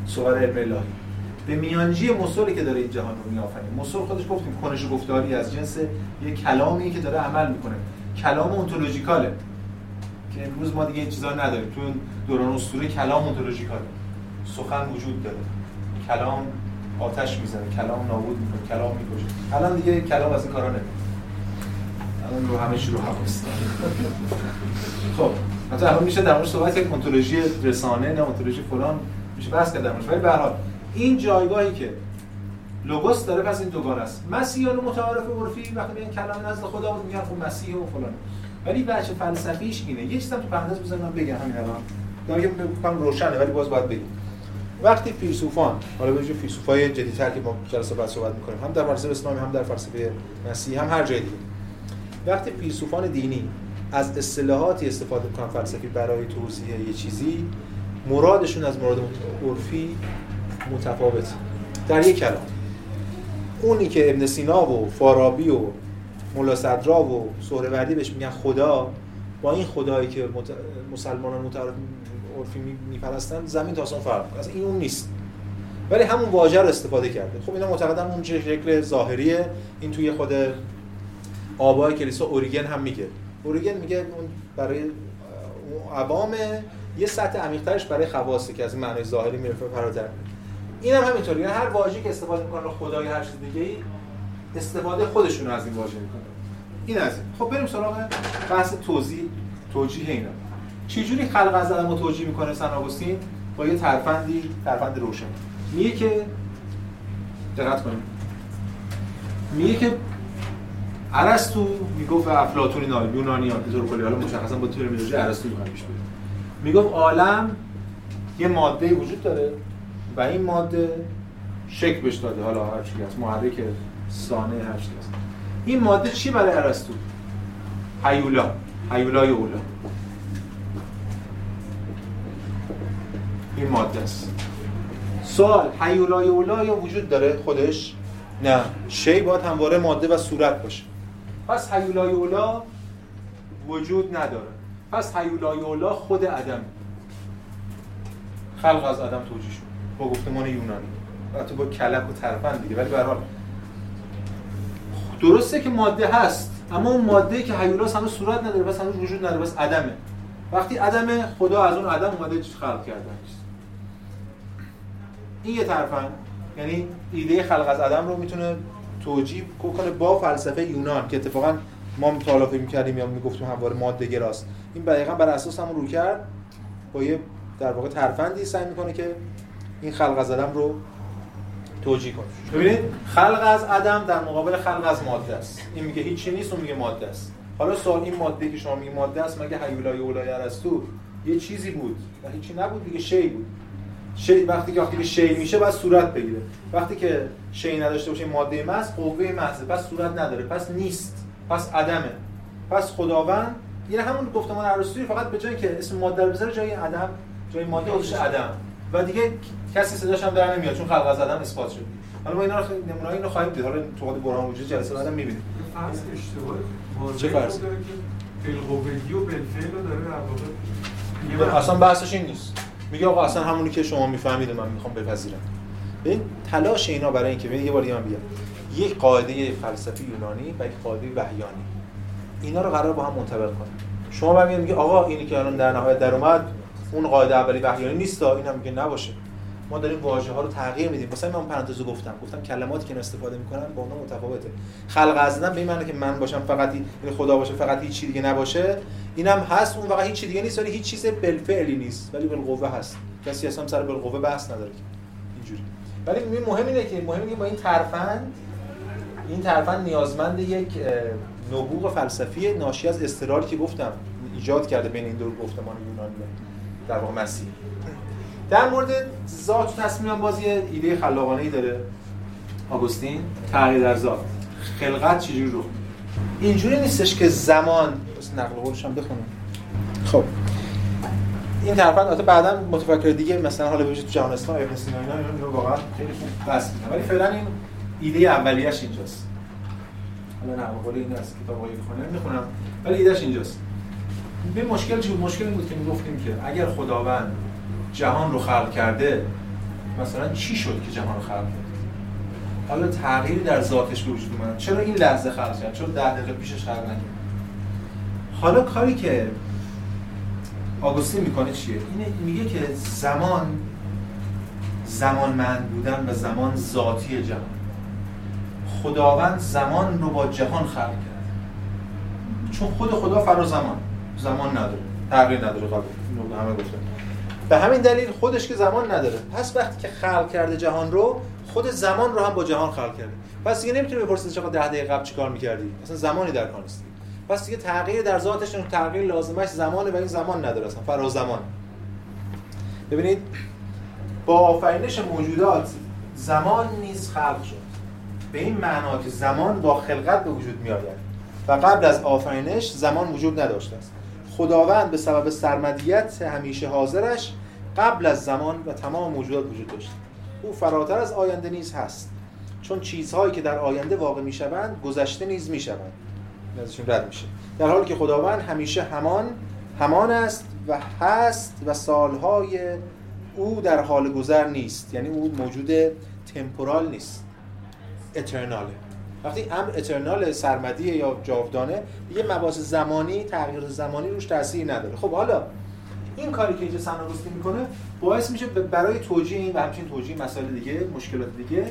صور علم الهی. به میانجی مسلی که داره این جهان رو میآفرینه. مسل خودش گفتیم کنش گفتاری از جنس یه کلامی که داره عمل می‌کنه. کلام اونتولوژیکاله که امروز ما دیگه چیزا نداریم. تو دوران اسطوره کلام اونتولوژیکاله سخن وجود داره. کلام آتش می‌زنه. کلام نابود می‌کنه. کلام می‌کشه. الان دیگه کلام از این کارا نمی‌کنه. الان رو همه چی رو خب حتی الان میشه در مورد صحبت یک اونتولوژی رسانه نه فلان میشه بحث کرد در ولی به هر این جایگاهی که لوگوس داره پس این دوگانه است. مسیحیان متعارف عرفی وقتی میگن کلام نزد خدا بود میگن خب مسیح و فلان. ولی بچه فلسفیش اینه. یه چیزم تو پرانتز بزنم بگم همین الان. دارم که روشنه ولی باز باید بگم. وقتی فیلسوفان حالا به فیلسوفای جدیدتر که ما جلسه بعد صحبت می‌کنیم هم در فلسفه اسلامی هم در فلسفه مسیحی هم هر جای دیگه. وقتی فیلسوفان دینی از اصطلاحاتی استفاده می‌کنن فلسفی برای توضیح یه چیزی مرادشون از مراد عرفی متفاوت. در یک کلام. اونی که ابن سینا و فارابی و مولا صدرا و سهروردی بهش میگن خدا با این خدایی که. مسلمانان متعارف عرفی میپرستن زمین تا آسمان فرق از این اون نیست. ولی همون واژه رو استفاده کرده. خب اینا معتقدن اون شکل ظاهریه. این توی خود آبای کلیسا اوریگن هم میگه. اوریگن میگه اون برای عوام یه سطح عمیق‌ترش برای خواصه که از معنای ظاهری میره فراتر این هم همینطوری یعنی هر واژه‌ای که استفاده می‌کنه خدای هر چیز دیگه ای استفاده خودشون از این واژه می‌کنه. این از این. خب بریم سراغ بحث توضیح توجیه اینا. چجوری خلق از رو توجیه می‌کنه سن آگوستین؟ با یه ترفندی ترفند روشن. میگه که دقت کنید میگه که ارسطو می‌گفت افلاطون اینا یونانیان به طور کلی حالا مشخصا با ترمینولوژی ارسطو می‌خوام پیش بریم می‌گفت عالم یه ماده وجود داره و این ماده شکل بهش داده. حالا هر چی هست. محرک سانه هر چی هست. این ماده چی برای ارسطو؟ هیولا. هیولای اولا. این ماده است. سوال هیولای اولا یا وجود داره؟ خودش؟ نه. شی باید همواره ماده و صورت باشه. پس هیولای اولا وجود نداره. پس هیولای اولا خود عدم خلق از عدم توجیه شد. با گفتمان یونانی. تو با کلک و ترفند دیگه ولی به حال. درسته که ماده هست اما اون ماده که هیولاس هنوز صورت نداره پس هنوز وجود نداره پس عدمه. وقتی عدمه خدا از اون عدم اومده خلق کرده این یه ترفند یعنی ایده خلق از عدم رو می‌تونه توجیه کنه با فلسفه یونان که اتفاقا ما مطالعه می‌کردیم یا می‌گفتیم همواره ماده گراست. این دقیقاً بر اساس همون رو کرد با یه در واقع ترفندی سعی می‌کنه که این خلق از عدم رو توجیه کنه. ببینید خلق از عدم در مقابل خلق از ماده است. این میگه هیچی نیست اون میگه ماده است. حالا سوال این ماده که شما میگه ماده است مگه هیولای اولای ارسطو یه چیزی بود؟ و هیچی نبود دیگه شی بود. شی وقتی که وقتی شی میشه باید صورت بگیره. وقتی که شی نداشته باشه ماده محض قوه محض پس صورت نداره پس نیست پس عدمه پس خداوند یعنی همون گفتمان ارسطویی فقط به جایی که اسم ماده رو بذاره جای عدم جای ماده خودش عدم و دیگه کسی صداش هم در نمیاد چون خلق عدم اثبات شد. حالا ما اینا رو نمونه اینو خواهیم دید. حالا تو خود برهان وجود جلسه بعدم می‌بینید فرض اشتباه چه فرض بالقوگی و بالفعل داره در واقع اصلا بحثش این نیست. میگه آقا اصلا همونی که شما می‌فهمید من می‌خوام بپذیرم. ببین تلاش اینا برای اینکه یه بار دیگه من بگم یک قاعده فلسفی یونانی و یک قاعده وحیانی. اینا رو قرار با هم منطبق کنه شما برمیاد میگه آقا اینی که الان در نهایت در اومد اون قاعده اولی وحیانی نیست تا اینم میگه نباشه. ما داریم واژه ها رو تغییر میدیم. مثلا من پرانتزو گفتم. گفتم کلماتی که استفاده می‌کنن با اونها متفاوته. خلق ازدن به این معنی که من باشم فقط این یعنی خدا باشه فقط هیچ چیزی دیگه نباشه. اینم هست اون واقعا هیچ چیزی دیگه نیست ولی هیچ چیز بالفعلی نیست. ولی بالقوه هست. کسی اصلا سر بالقوه بحث نداره اینجوری. ولی مهم اینه که مهم اینه با این ترفند این ترفند نیازمند یک نبوغ فلسفی ناشی از استرالی که گفتم ایجاد کرده بین این دو گفتمان یونانی در واقع مسیح در مورد ذات و تصمیم بازی ایده خلاقانه ای داره آگوستین. تغییر در ذات. خلقت چجوری رو اینجوری نیستش که زمان نقل قولش هم بخونم خب. این طرفا بعدا متفکر دیگه مثلا حالا بجید تو جهان اسلام ابن سینا اینا اینو واقعا خیلی خوب بس ولی فعلا این ایده اولیش اینجاست. حالا نه قول این از کتاب خونه می‌خونم ولی ایدهش اینجاست. به مشکل چی مشکل بود که می‌گفتیم که اگر خداوند جهان رو خلق کرده مثلا چی شد که جهان رو خلق کرد؟ حالا تغییری در ذاتش به وجود اومد. چرا این لحظه خلق کرد؟ چون ده دقیقه پیشش خلق نکرد؟ حالا کاری که آگوستین می‌کنه چیه؟ اینه میگه که زمان زمانمند بودن و زمان ذاتی جهان. خداوند زمان رو با جهان خلق کرد. چون خود خدا فرا زمان. زمان نداره. تغییر نداره قبل همه گفتن به همین دلیل خودش که زمان نداره. پس وقتی که خلق کرده جهان رو خود زمان رو هم با جهان خلق کرده. پس دیگه نمی‌تونی بپرسید چقدر ده دقیقه قبل چیکار می‌کردی. اصلا زمانی در کار نیست پس دیگه تغییر در ذاتش تغییر لازمش زمانه این زمان نداره اصلا. فرا زمان. ببینید با آفرینش موجودات زمان نیز خلق شد. به این معنا که زمان با خلقت به وجود می آید و قبل از آفرینش زمان وجود نداشته است. خداوند به سبب سرمدیت همیشه حاضرش قبل از زمان و تمام موجودات وجود داشت او فراتر از آینده نیز هست. چون چیزهایی که در آینده واقع می شوند گذشته نیز می شوند ازشون رد میشه. در حالی که خداوند همیشه همان همان است و هست و سالهای او در حال گذر نیست. یعنی او موجود تمپورال نیست. اترناله وقتی امر اترنال سرمدی یا جاودانه یه مباحث زمانی تغییر زمانی روش تاثیر نداره. خب حالا این کاری که اینجا سناگوستی می‌کنه باعث میشه برای توجیه این و همچنین توجیه مسائل دیگه مشکلات دیگه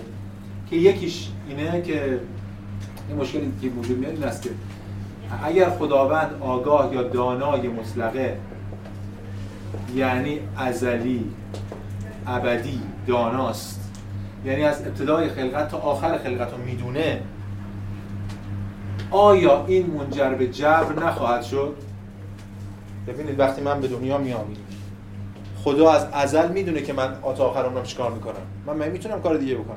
که یکیش اینه که این مشکلی که وجود میاد این است که اگر خداوند آگاه یا دانای مطلقه یعنی ازلی ابدی داناست یعنی از ابتدای خلقت تا آخر خلقت رو می‌دونه آیا این منجر به جبر نخواهد شد؟ ببینید وقتی من به دنیا میام خدا از ازل می‌دونه که من تا آخر عمرم چیکار می‌کنم. من می‌تونم کار دیگه بکنم؟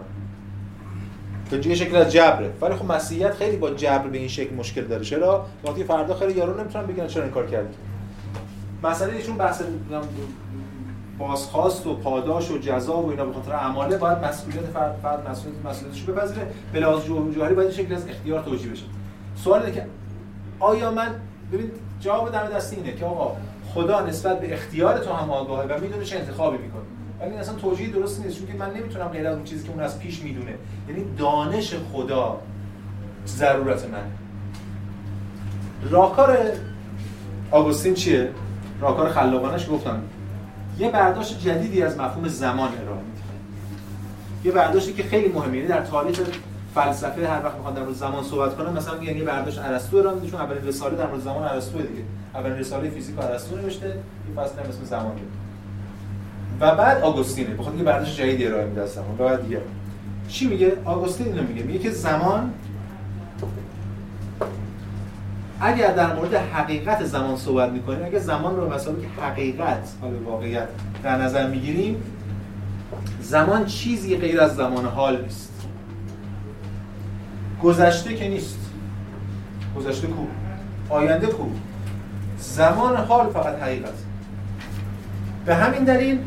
که یه شکل از جبره. ولی خب مسیحیت خیلی با جبر به این شکل مشکل داره. چرا؟ وقتی فردا خیلی یارو نمی‌تونن بگن چرا این کار کردی. مسئله ایشون بحث بازخواست و پاداش و جزا و اینا به خاطر اعماله باید مسئولیت فرد فرد مسئولیت مسئولیتش بپذیره. به لحاظ جوهری باید شکل از اختیار توجیه بشه. سوال اینه که آیا من ببین جواب در دست اینه که آقا خدا نسبت به اختیار تو هم آگاهه و می‌دونه چه انتخابی می‌کنه. ولی اصلا توجیه درست نیست چون که من نمی‌تونم غیر از اون چیزی که اون از پیش می‌دونه. یعنی دانش خدا ضرورت من. راهکار آگوستین چیه؟ راهکار خلاقانش گفتم. یه برداشت جدیدی از مفهوم زمان ارائه میده یه برداشتی که خیلی مهمه. یعنی در تاریخ فلسفه هر وقت می‌خوان در مورد زمان صحبت کنن مثلا میگن یه برداشت ارسطو ارائه میده چون اولین رساله در مورد زمان ارسطو دیگه. اولین رساله فیزیک ارسطو نوشته این فصل هم اسم زمان. و بعد آگوستینه بخاطر یه برداشت جدیدی ارائه میده از زمان بعد دیگه. چی میگه؟ آگوستین اینو میگه. میگه که زمان اگر در مورد حقیقت زمان صحبت می‌کنیم اگر زمان رو مثلا که حقیقت حال واقعیت در نظر می‌گیریم زمان چیزی غیر از زمان حال نیست. گذشته که نیست. گذشته کو؟ آینده کو؟ زمان حال فقط حقیقت. به همین دلیل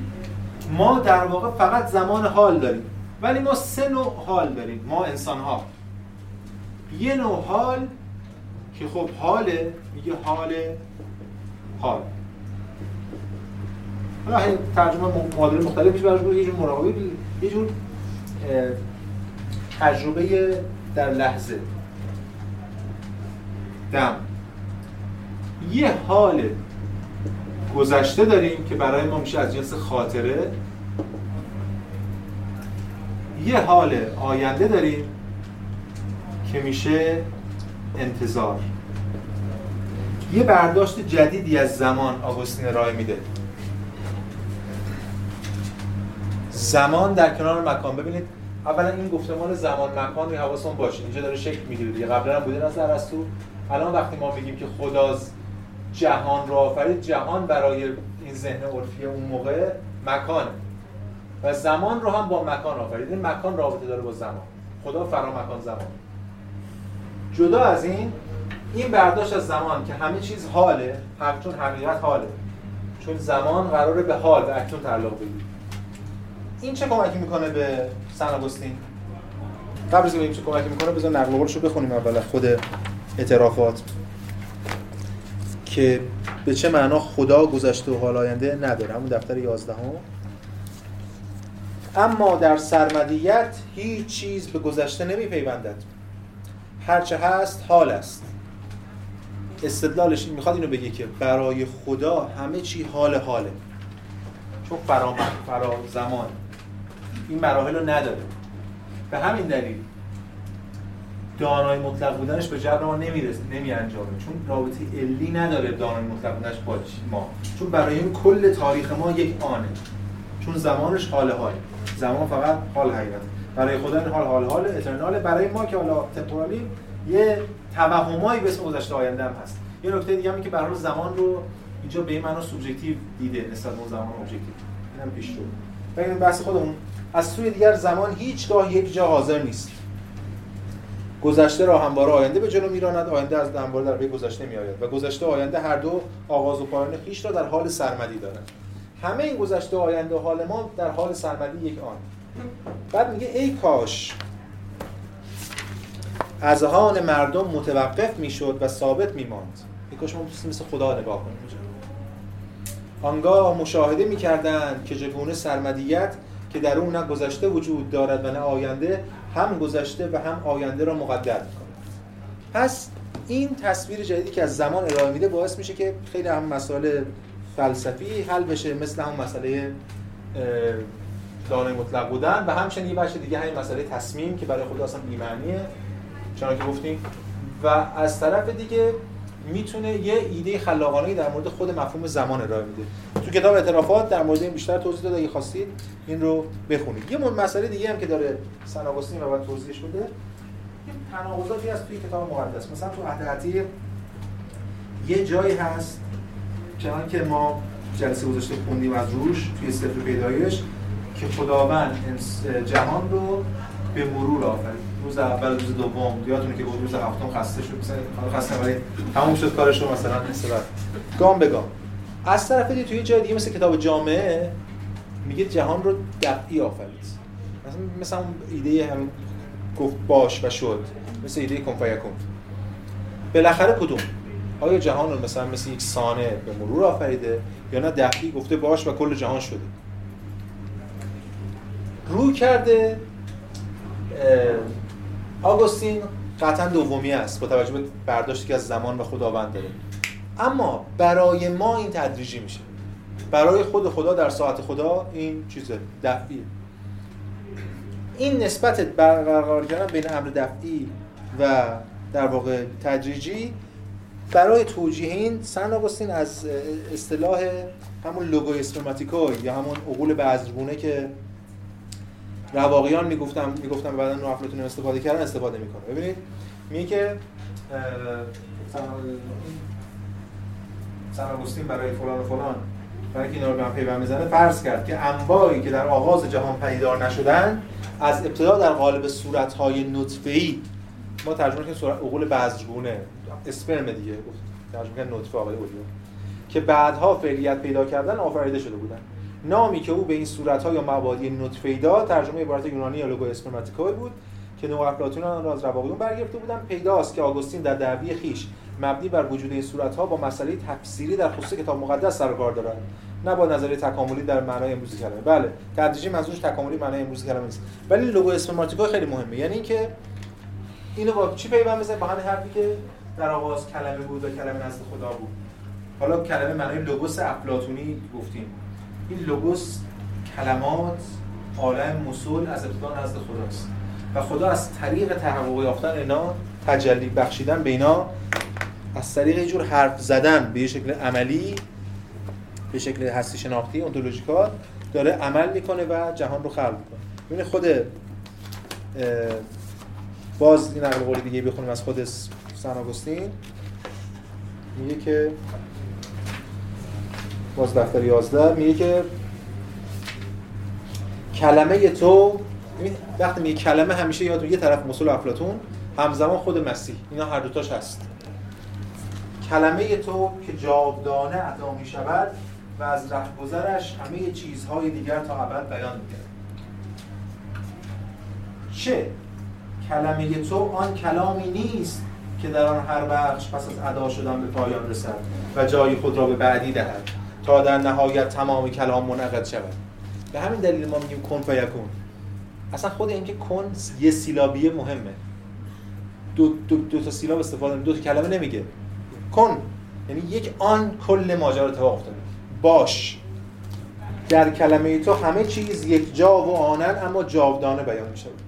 ما در واقع فقط زمان حال داریم. ولی ما سه نوع حال داریم. ما انسان ها یه نوع حال که خب حاله میگه حال حال. حالا ترجمه معادله مختلف میشه برای یه جور مراقبه یه جور تجربه در لحظه. دم. یه حال گذشته داریم که برای ما میشه از جنس خاطره. یه حال آینده داریم که میشه انتظار. یه برداشت جدیدی از زمان آگوستین ارائه میده. زمان در کنار مکان. ببینید اولا این گفتمان زمان مکان روی حواستون باشه. اینجا داره شکل می‌گیره دیگه. قبلا هم بوده از تو. الان وقتی ما میگیم که خدا جهان رو آفرید جهان برای این ذهن عرفی اون موقع مکانه. و زمان رو هم با مکان آفرید. مکان رابطه داره با زمان. خدا فرا مکان زمان. جدا از این این برداشت از زمان که همه چیز حاله. چون حقیقت حاله. چون زمان قراره به حال و اکنون تعلق بگیره. این چه کمکی می‌کنه به سن آگوستین؟ قبل از اینکه چه کمکی می‌کنه بذار نقل بخونیم اول خود اعترافات. که به چه معنا خدا گذشته و حال آینده نداره. همون دفتر 11 هم. اما در سرمدیت هیچ چیز به گذشته نمیپیوندد. هرچه هست حال است. استدلالش می‌خواد اینو بگه که برای خدا همه چی حال حاله. چون فرامن فرا زمان. این مراحل رو نداره. به همین دلیل دانای مطلق بودنش به جبر ما نمی‌رسه نمی انجامه چون رابطه علی نداره دانای مطلق بودنش با ما. چون برای این کل تاریخ ما یک آنه. چون زمانش حال حال. زمان فقط حال حقیقت. برای خدا این حال حال حال اترنال. برای ما که حالا تمپورالی یه توهمایی به اسم گذشته آینده هم هست. یه نکته دیگه هم که برای زمان رو اینجا به این معنا سوبژکتیو دیده نسبت به زمان objective اینم پیش رو. ببینید بحث خودمون. از سوی دیگر زمان هیچگاه یک جا حاضر نیست. گذشته را همواره آینده به جلو میراند. آینده از همواره در پی گذشته میآید و گذشته آینده هر دو آغاز و پایان خویش را در حال سرمدی دارند. همه این گذشته آینده حال ما در حال سرمدی یک آن. بعد میگه ای کاش اذهان مردم متوقف می‌شد و ثابت میماند. ای کاش ما مثل خدا نگاه کنیم. آنگاه مشاهده می‌کردند که چگونه سرمدیت که در اون نه گذشته وجود دارد و نه آینده هم گذشته و هم آینده را مقدر می‌کنه پس این تصویر جدیدی که از زمان ارائه میده باعث میشه که خیلی هم مسائل فلسفی حل بشه مثل همون مسئله دانه مطلق بودن و همچنین یه بخش دیگه همین مسئله تصمیم که برای خود اصلا بی‌معنیه چون که گفتیم. و از طرف دیگه می‌تونه یه ایده خلاقانه در مورد خود مفهوم زمان ارائه میده. تو کتاب اعترافات در مورد این بیشتر توضیح داده اگه خواستید این رو بخونید. یه مسئله دیگه هم که داره سن آگوستین و بعد توضیحش بده. یه تناقضاتی هست توی کتاب مقدس. مثلا تو عهد یه جایی هست چنان که ما جلسه گذاشته خوندیم از روش توی سفر پیدایش که خداوند جهان رو به مرور آفرید. روز اول روز دوم. یادتونه که روز هفتم خسته شد. مثلا خسته ولی تموم شد کارش رو مثلا. گام به گام. از طرف دیگه توی جای دیگه مثل کتاب جامعه میگه جهان رو دفعی آفرید. مثلا مثلا ایده هم گفت باش و شد. مثل ایده کن فیکون بالاخره کدوم؟ آیا جهان رو مثلا مثل یک سانه به مرور آفریده یا نه دفعی گفته باش و کل جهان شده؟ روی کرده آگوستین قطعا دومی است با توجه به برداشتی که از زمان و خداوند داره. اما برای ما این تدریجی میشه. برای خود خدا در ساعت خدا این چیز دفعی این نسبت برقرار کردن بین امر دفعی و در واقع تدریجی برای توجیه این سن آگوستین از اصطلاح همون لوگو یا همون عقول بذرگونه که رواقیان می‌گفتم می‌گفتم بعدا نو افلاطون استفاده کردن استفاده می‌کنه ببینید میگه که سن آگوستین برای فلان و فلان برای اینکه اینا رو به هم پیوند می‌زنه فرض کرد که انواعی که در آغاز جهان پدیدار نشدن از ابتدا در قالب صورت‌های نطفه‌ای. ما ترجمه کنیم صورت عقول بذرگونه اسپرم دیگه ترجمه کنیم نطفه آقای اولیو که بعدها فعلیت پیدا کردن آفریده شده بودن. نامی که او به این صورت‌ها یا مبادی نطفه‌ای داد ترجمه عبارت یونانی یا لوگو بود که نو آن را از رواقیون برگرفته بودن. پیداست که آگوستین در دعوی خیش مبنی بر وجود این صورت‌ها با مسئله تفسیری در خصوص کتاب مقدس سر کار دارد نه با نظریه تکاملی در معنای امروزی کلمه. بله تدریجی منظورش تکاملی معنای امروزی کلمه نیست. ولی لوگو اسپرماتیکوی خیلی مهمه. یعنی اینکه اینو با چی پیوند بزنه با همین حرفی که در آغاز کلمه بود و کلمه نزد خدا بود. حالا کلمه معنای لوگوس افلاطونی گفتیم. این لوگوس کلمات عالم مسول از ابتدا نزد خداست. و خدا از طریق تحقق یافتن اینا تجلی بخشیدن به اینا از طریق یه جور حرف زدن به شکل عملی به شکل هستی شناختی اونتولوژیکال داره عمل می‌کنه و جهان رو خلق می‌کنه. ببین خود باز این نقل قولی دیگه بخونیم از خود سن آگوستین. میگه که باز دفتر 11 میگه که کلمه تو وقتی میگه کلمه همیشه یادتون یه طرف مسئول افلاطون همزمان خود مسیح. اینا هر دوتاش هست. کلمه تو که جاودانه عطا می شود و از رهگذرش همه چیزهای دیگر تا ابد بیان می چه؟ کلمه تو آن کلامی نیست که در آن هر بخش پس از ادا شدن به پایان رسد و جای خود را به بعدی دهد تا در نهایت تمام کلام منعقد شود. به همین دلیل ما میگیم کن فیکون اصلا خود اینکه کن یه سیلابیه مهمه. دو, دو, دو تا سیلاب استفاده دو کلمه نمیگه. کن. یعنی یک آن کل ماجرا اتفاق افتاده. باش. در کلمه تو همه چیز یک جا و آنن اما جاودانه بیان می شود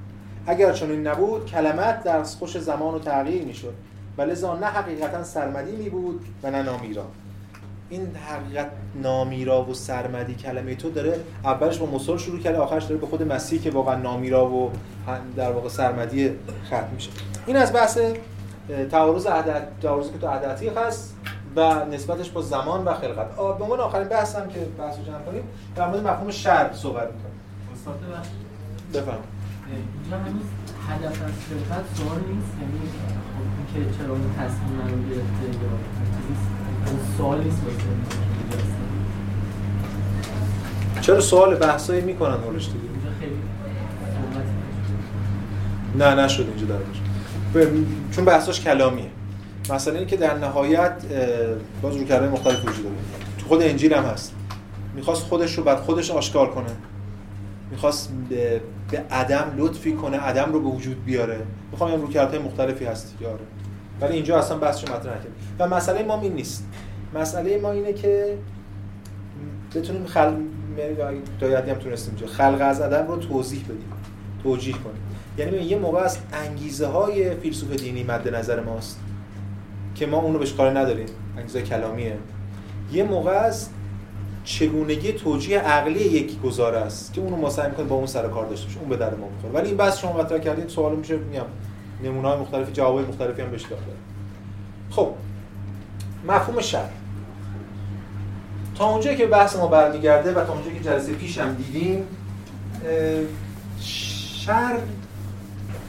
اگر چون این نبود کلمت در خوش زمان و تغییر می شد و لذا نه حقیقتا سرمدی می بود و نه نامیرا. این حقیقت نامیرا و سرمدی کلمه تو داره اولش با مصول شروع کرده آخرش داره به خود مسیح که واقعا نامیرا و در واقع سرمدی ختم میشه. این از بحث تعارض عدد تعارضی که تو عددی هست و نسبتش با زمان و خلقت. به عنوان آخرین بحثم که بحثو جمع کنیم در مورد مفهوم شر صحبت می‌کنیم. استاد بفهم اینجا هنوز هدف از خلقت سوال نیست یعنی خب که چرا اون تصمیم رو گرفته یا سوال نیست چرا سوال بحثایی می‌کنن هولش دیگه نه نشد اینجا درش چون بحثاش کلامیه. مثلا اینکه در نهایت باز رو کرده مختلف وجود داره. تو خود انجیل هم هست. می‌خواست خودش رو بر خودش آشکار کنه. می‌خواست به, عدم لطفی کنه عدم رو به وجود بیاره. می‌خوام رو کرده مختلفی هست آره. ولی اینجا اصلا بحثش مطرح نکرد. و مسئله ما این نیست. مسئله ما اینه که بتونیم خل دایدی هم تونستیم خلق از عدم رو توضیح بدیم. توجیه کنیم. یعنی یه موقع از انگیزه های فیلسوف دینی مد نظر ماست که ما اونو بهش کار نداریم. انگیزه کلامیه. یه موقع از چگونگی توجیه عقلی یکی گذاره است که اونو ما سعی می‌کنیم با اون سر کار داشته باشیم. اون به در ما می‌خوره. ولی این بحث شما مطرح کردین سوال میشه میام نمونه‌های مختلفی جوابای مختلفی هم بهش داده. خب. مفهوم شر تا اونجایی که بحث ما برمیگرده و تا اونجایی که جلسه پیش هم دیدیم شر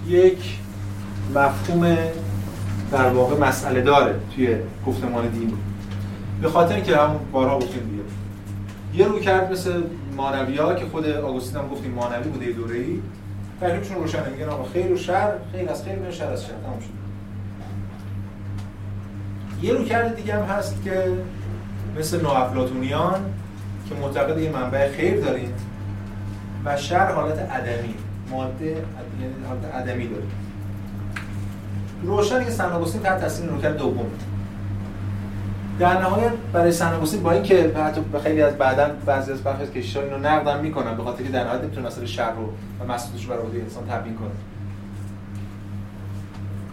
یک مفهوم در واقع مسئله داره توی گفتمان دین. به خاطر اینکه هم بارها گفتیم دیگه. یه رو کرد مثل مانوی ها که خود آگوستین هم گفتیم مانوی بوده دوره ای فهمیمشون روشنه. میگن آقا خیر و شر خیر از خیر شر از شر. تمام شد. یه رو کرد دیگه هم هست که مثل نوافلاتونیان که معتقد یه منبع خیر داریم و شر حالت عدمی. ماده حالت عدمی داریم. روشن که سن تحت تاثیر روکرد دوم. در نهایت برای سن با اینکه حتی خیلی از بعدا بعضی از برخی از کشیشا اینو نقد می‌کنن به خاطر که در نهایت نمی‌تونه اصلا شر رو و مسئولیتش بر انسان تبیین کنه.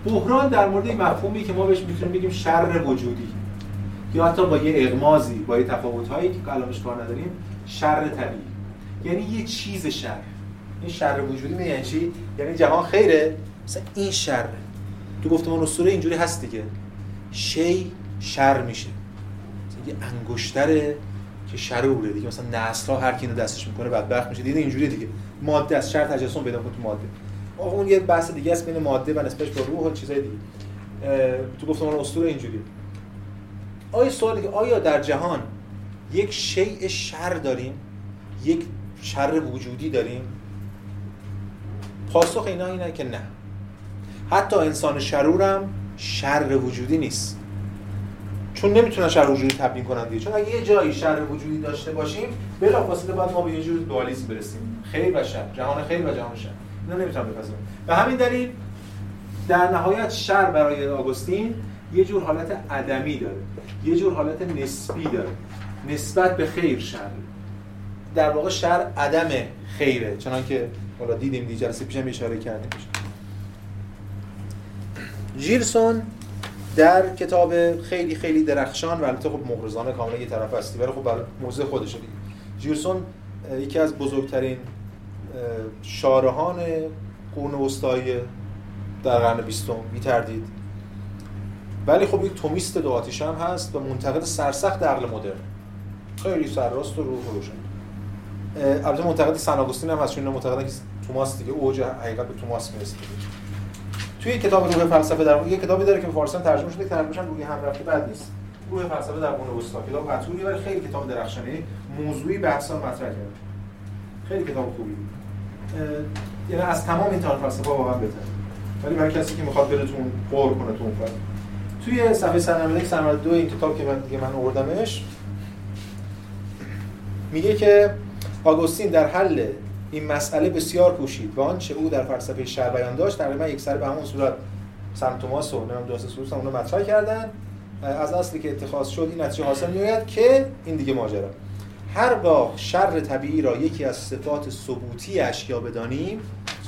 بحران در مورد مفهومی که ما بهش می‌تونیم بگیم شر وجودی یا حتی با یه اغمازی با یه تفاوت‌هایی که الانش کار نداریم شر طبیعی. یعنی یه چیز شر. این شر وجودی یعنی چی؟ یعنی جهان خیره. مثلا این شر. تو گفتمان اسطوره اینجوری هست دیگه. شی شر میشه. یه انگشتره که شروره دیگه. مثلا نسل ها هر کی دستش می‌کنه بدبخت میشه. دیگه اینجوری دیگه. ماده از شر تجسم پیدا کنه تو ماده. اون یه بحث دیگه است بین ماده و نسبتش با روح و چیزای دیگه. تو گفتمان اسطوره اینجوری. آیا سوالی که آیا در جهان یک شیء شر داریم؟ یک شر وجودی داریم؟ پاسخ اینا اینه که نه. حتی انسان شرورم شر وجودی نیست. چون نمی‌تونن شر وجودی تبیین کنن دیگه. چون اگه یه جایی شر وجودی داشته باشیم بلافاصله باید ما به یه جور دوالیسم برسیم. خیر و شر. جهان خیر و جهان شر. اینا نمی‌تونن بپذیرن. به همین دلیل در نهایت شر برای آگوستین یه جور حالت عدمی داره. یه جور حالت نسبی داره. نسبت به خیر شر. در واقع شر عدم خیره. چنانکه حالا دیدیم دی جلسه پیشم اشاره کردیم جیرسون در کتاب خیلی خیلی درخشان و البته خب مغرضانه کاملا یه طرف هستی ولی خب موضوع خودشه دیگه. جیرسون یکی از بزرگترین شارهان قرون وسطایی در قرن بیستم. بی تردید ولی خب یک تومیست دو هم هست و منتقد سرسخت عقل مدرن. خیلی سرراست و روح روشن. البته منتقد سن هم هست چون معتقدن که توماس دیگه اوج حقیقت به توماس می‌رسه. توی کتاب روح فلسفه در یه کتابی داره که به فارسی ترجمه شده ترجمهش هم روی هم رفته بد نیست. روح فلسفه در قرون وسطا کتاب قطوری ولی خیلی کتاب درخشانی. موضوعی بحثا مطرح کرده خیلی کتاب خوبی یعنی از تمام این تاریخ فلسفه واقعا بهتره. ولی برای کسی که می‌خواد بره تو اون قور کنه تو اون فلسفه توی صفحه 191 192 این کتاب که من دیگه من آوردمش میگه که آگوستین در حل این مسئله بسیار کوشید و آنچه او در فلسفه شهر بیان داشت تقریبا یک سر به همون صورت. سنت توماس و نمی‌دونم جاست سوس اون مطرح کردن. از اصلی که اتخاذ شد این نتیجه حاصل میآید که این دیگه ماجرا. هرگاه شر طبیعی را یکی از صفات ثبوتی اشیا بدانیم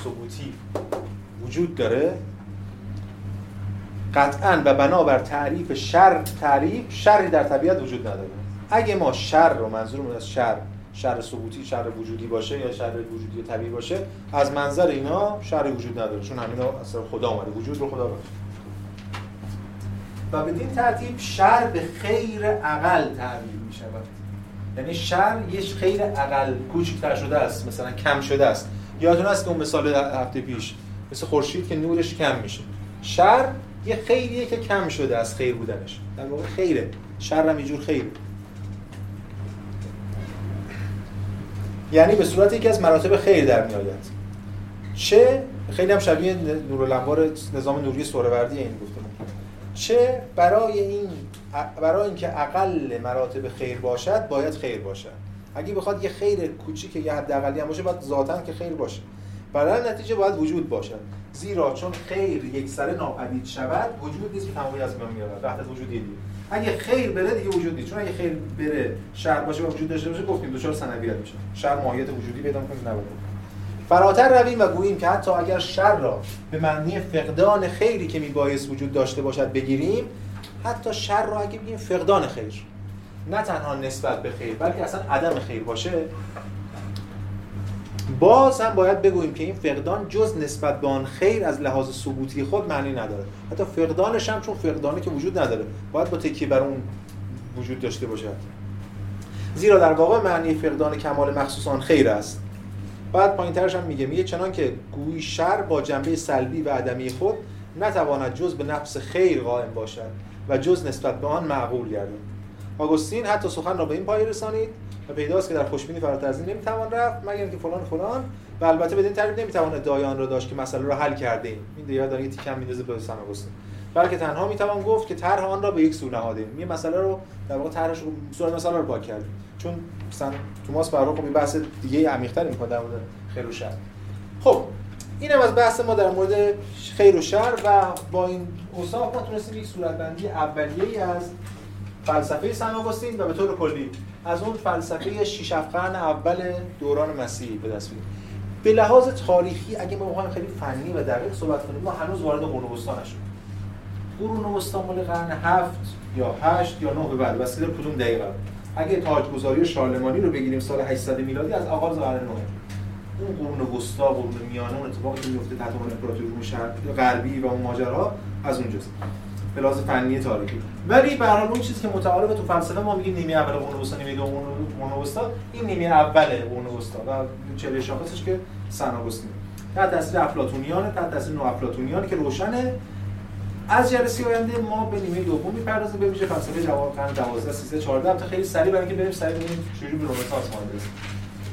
ثبوتی وجود داره. قطعا و بنابر تعریف شر تعریف شری در طبیعت وجود نداره. اگه ما شر رو منظورمون از شر شر ثبوتی شر وجودی باشه یا شر وجودی طبیعی باشه از منظر اینا شر وجود نداره. چون همینا اصلا خدا اومده. وجود رو خدا باشه و بدین ترتیب شر به خیر عقل تعبیر می شود. یعنی شر یه خیر عقل کوچکتر شده است مثلا کم شده است. یادتون هست که اون مثال هفته پیش مثل خورشید که نورش کم میشه. شر یه خیریه که کم شده از خیر بودنش. در واقع خیره. شر هم اینجور خیره. یعنی به صورت یکی از مراتب خیر در میآید. چه؟ خیلی هم شبیه نور نظام نوری سوروردی این گفته چه برای این برای اینکه اقل مراتب خیر باشد باید خیر باشد. اگه بخواد یه خیر کوچیک یه حداقلی هم باشه باید ذاتا که خیر باشه. برای نتیجه باید وجود باشد. زیرا چون خیر یک سره ناپدید شود وجود نیست که تمامی از میان میاد وقت وجود دیگه. اگه خیر بره دیگه وجود نیست. چون اگه خیر بره شر باشه و وجود داشته باشه گفتیم دچار سنویت میشه. شر ماهیت وجودی پیدا می‌کنه نبود فراتر رویم و گوییم که حتی اگر شر را به معنی فقدان خیری که میبایست وجود داشته باشد بگیریم حتی شر را اگه بگیم فقدان خیر. نه تنها نسبت به خیر بلکه اصلا عدم خیر باشه. باز هم باید بگوییم که این فقدان جز نسبت به آن خیر از لحاظ ثبوتی خود معنی نداره. حتی فقدانش هم چون فقدانی که وجود نداره باید با تکیه بر اون وجود داشته باشد. زیرا در واقع معنی فقدان کمال مخصوص آن خیر است. بعد پایینترش هم میگه میگه چنان که گویی شر با جنبه سلبی و عدمی خود نتواند جز به نفس خیر قائم باشد و جز نسبت به آن معقول گردد. آگوستین حتی سخن را به این پای رسانید و پیداست که در خوشبینی فراتر از این نمی‌توان رفت مگر اینکه فلان فلان. و البته بدین ترتیب نمی‌توان ادعای آن را داشت که مسئله را حل کرده ایم این دیگه داره تیکم میندازه به سن آگوستین. بلکه تنها می‌توان گفت که طرح آن را به یک سو نهاده یه مسئله رو در واقع طرحش رو صورت مسئله رو پاک کرد چون مثلا توماس برای خب بحث دیگه عمیق‌تر می‌کنه در مورد خیر و شر. خب اینم از بحث ما در مورد خیر و شر و با این اوصاف ما تونستیم یک صورتبندی اولیه‌ای از فلسفه سن آگوستین و به طور کلی. از اون فلسفه شیش قرن اول دوران مسیحی به دست بیاریم به لحاظ تاریخی اگه ما بخوایم خیلی فنی و دقیق صحبت کنیم ما هنوز وارد قرون وسطا نشدیم. قرون وسطا مال قرن هفت یا هشت یا نه به بعد وسیله کدوم دقیقه؟ اگه تاجگذاری شارلمانی رو بگیریم سال 800 میلادی از آغاز قرن 9 اون قرون وسطا قرون میانه اون اتفاقی که میفته تحت امپراتوری روم غربی و اون ماجرا از اونجاست. لحاظ فنی تاریخی. ولی به هر اون چیزی که متعارف تو فلسفه ما میگیم نیمه اول قرون وسطا نیمه دوم قرون وسطا این نیمه اول قرون وسطا و چهره شاخصش که سن آگوستین تحت تاثیر افلاطونیان تحت تاثیر نوافلاطونیان که روشنه. از جلسه آینده ما به نیمه دوم می‌پردازیم. به ویژه فلسفه جواب قرن 12 13 14 تا خیلی سریع برای اینکه بریم سریع ببینیم چجوری به رنسانس ما برسیم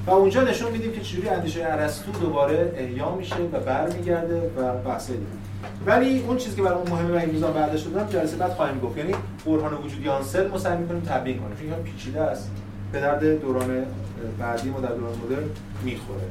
و اونجا نشون میدیم که چجوری اندیشه ارسطو دوباره احیا میشه و برمیگرده و بحث دیگه ولی اون چیزی که برای مهمه برای میزان برداشت دادم جلسه بعد خواهیم گفت. یعنی برهان وجودی آنسل ما سعی می‌کنیم تبیین کنیم. چون پیچیده است. به درد دوران بعدی ما در دوران مدرن می‌خوره.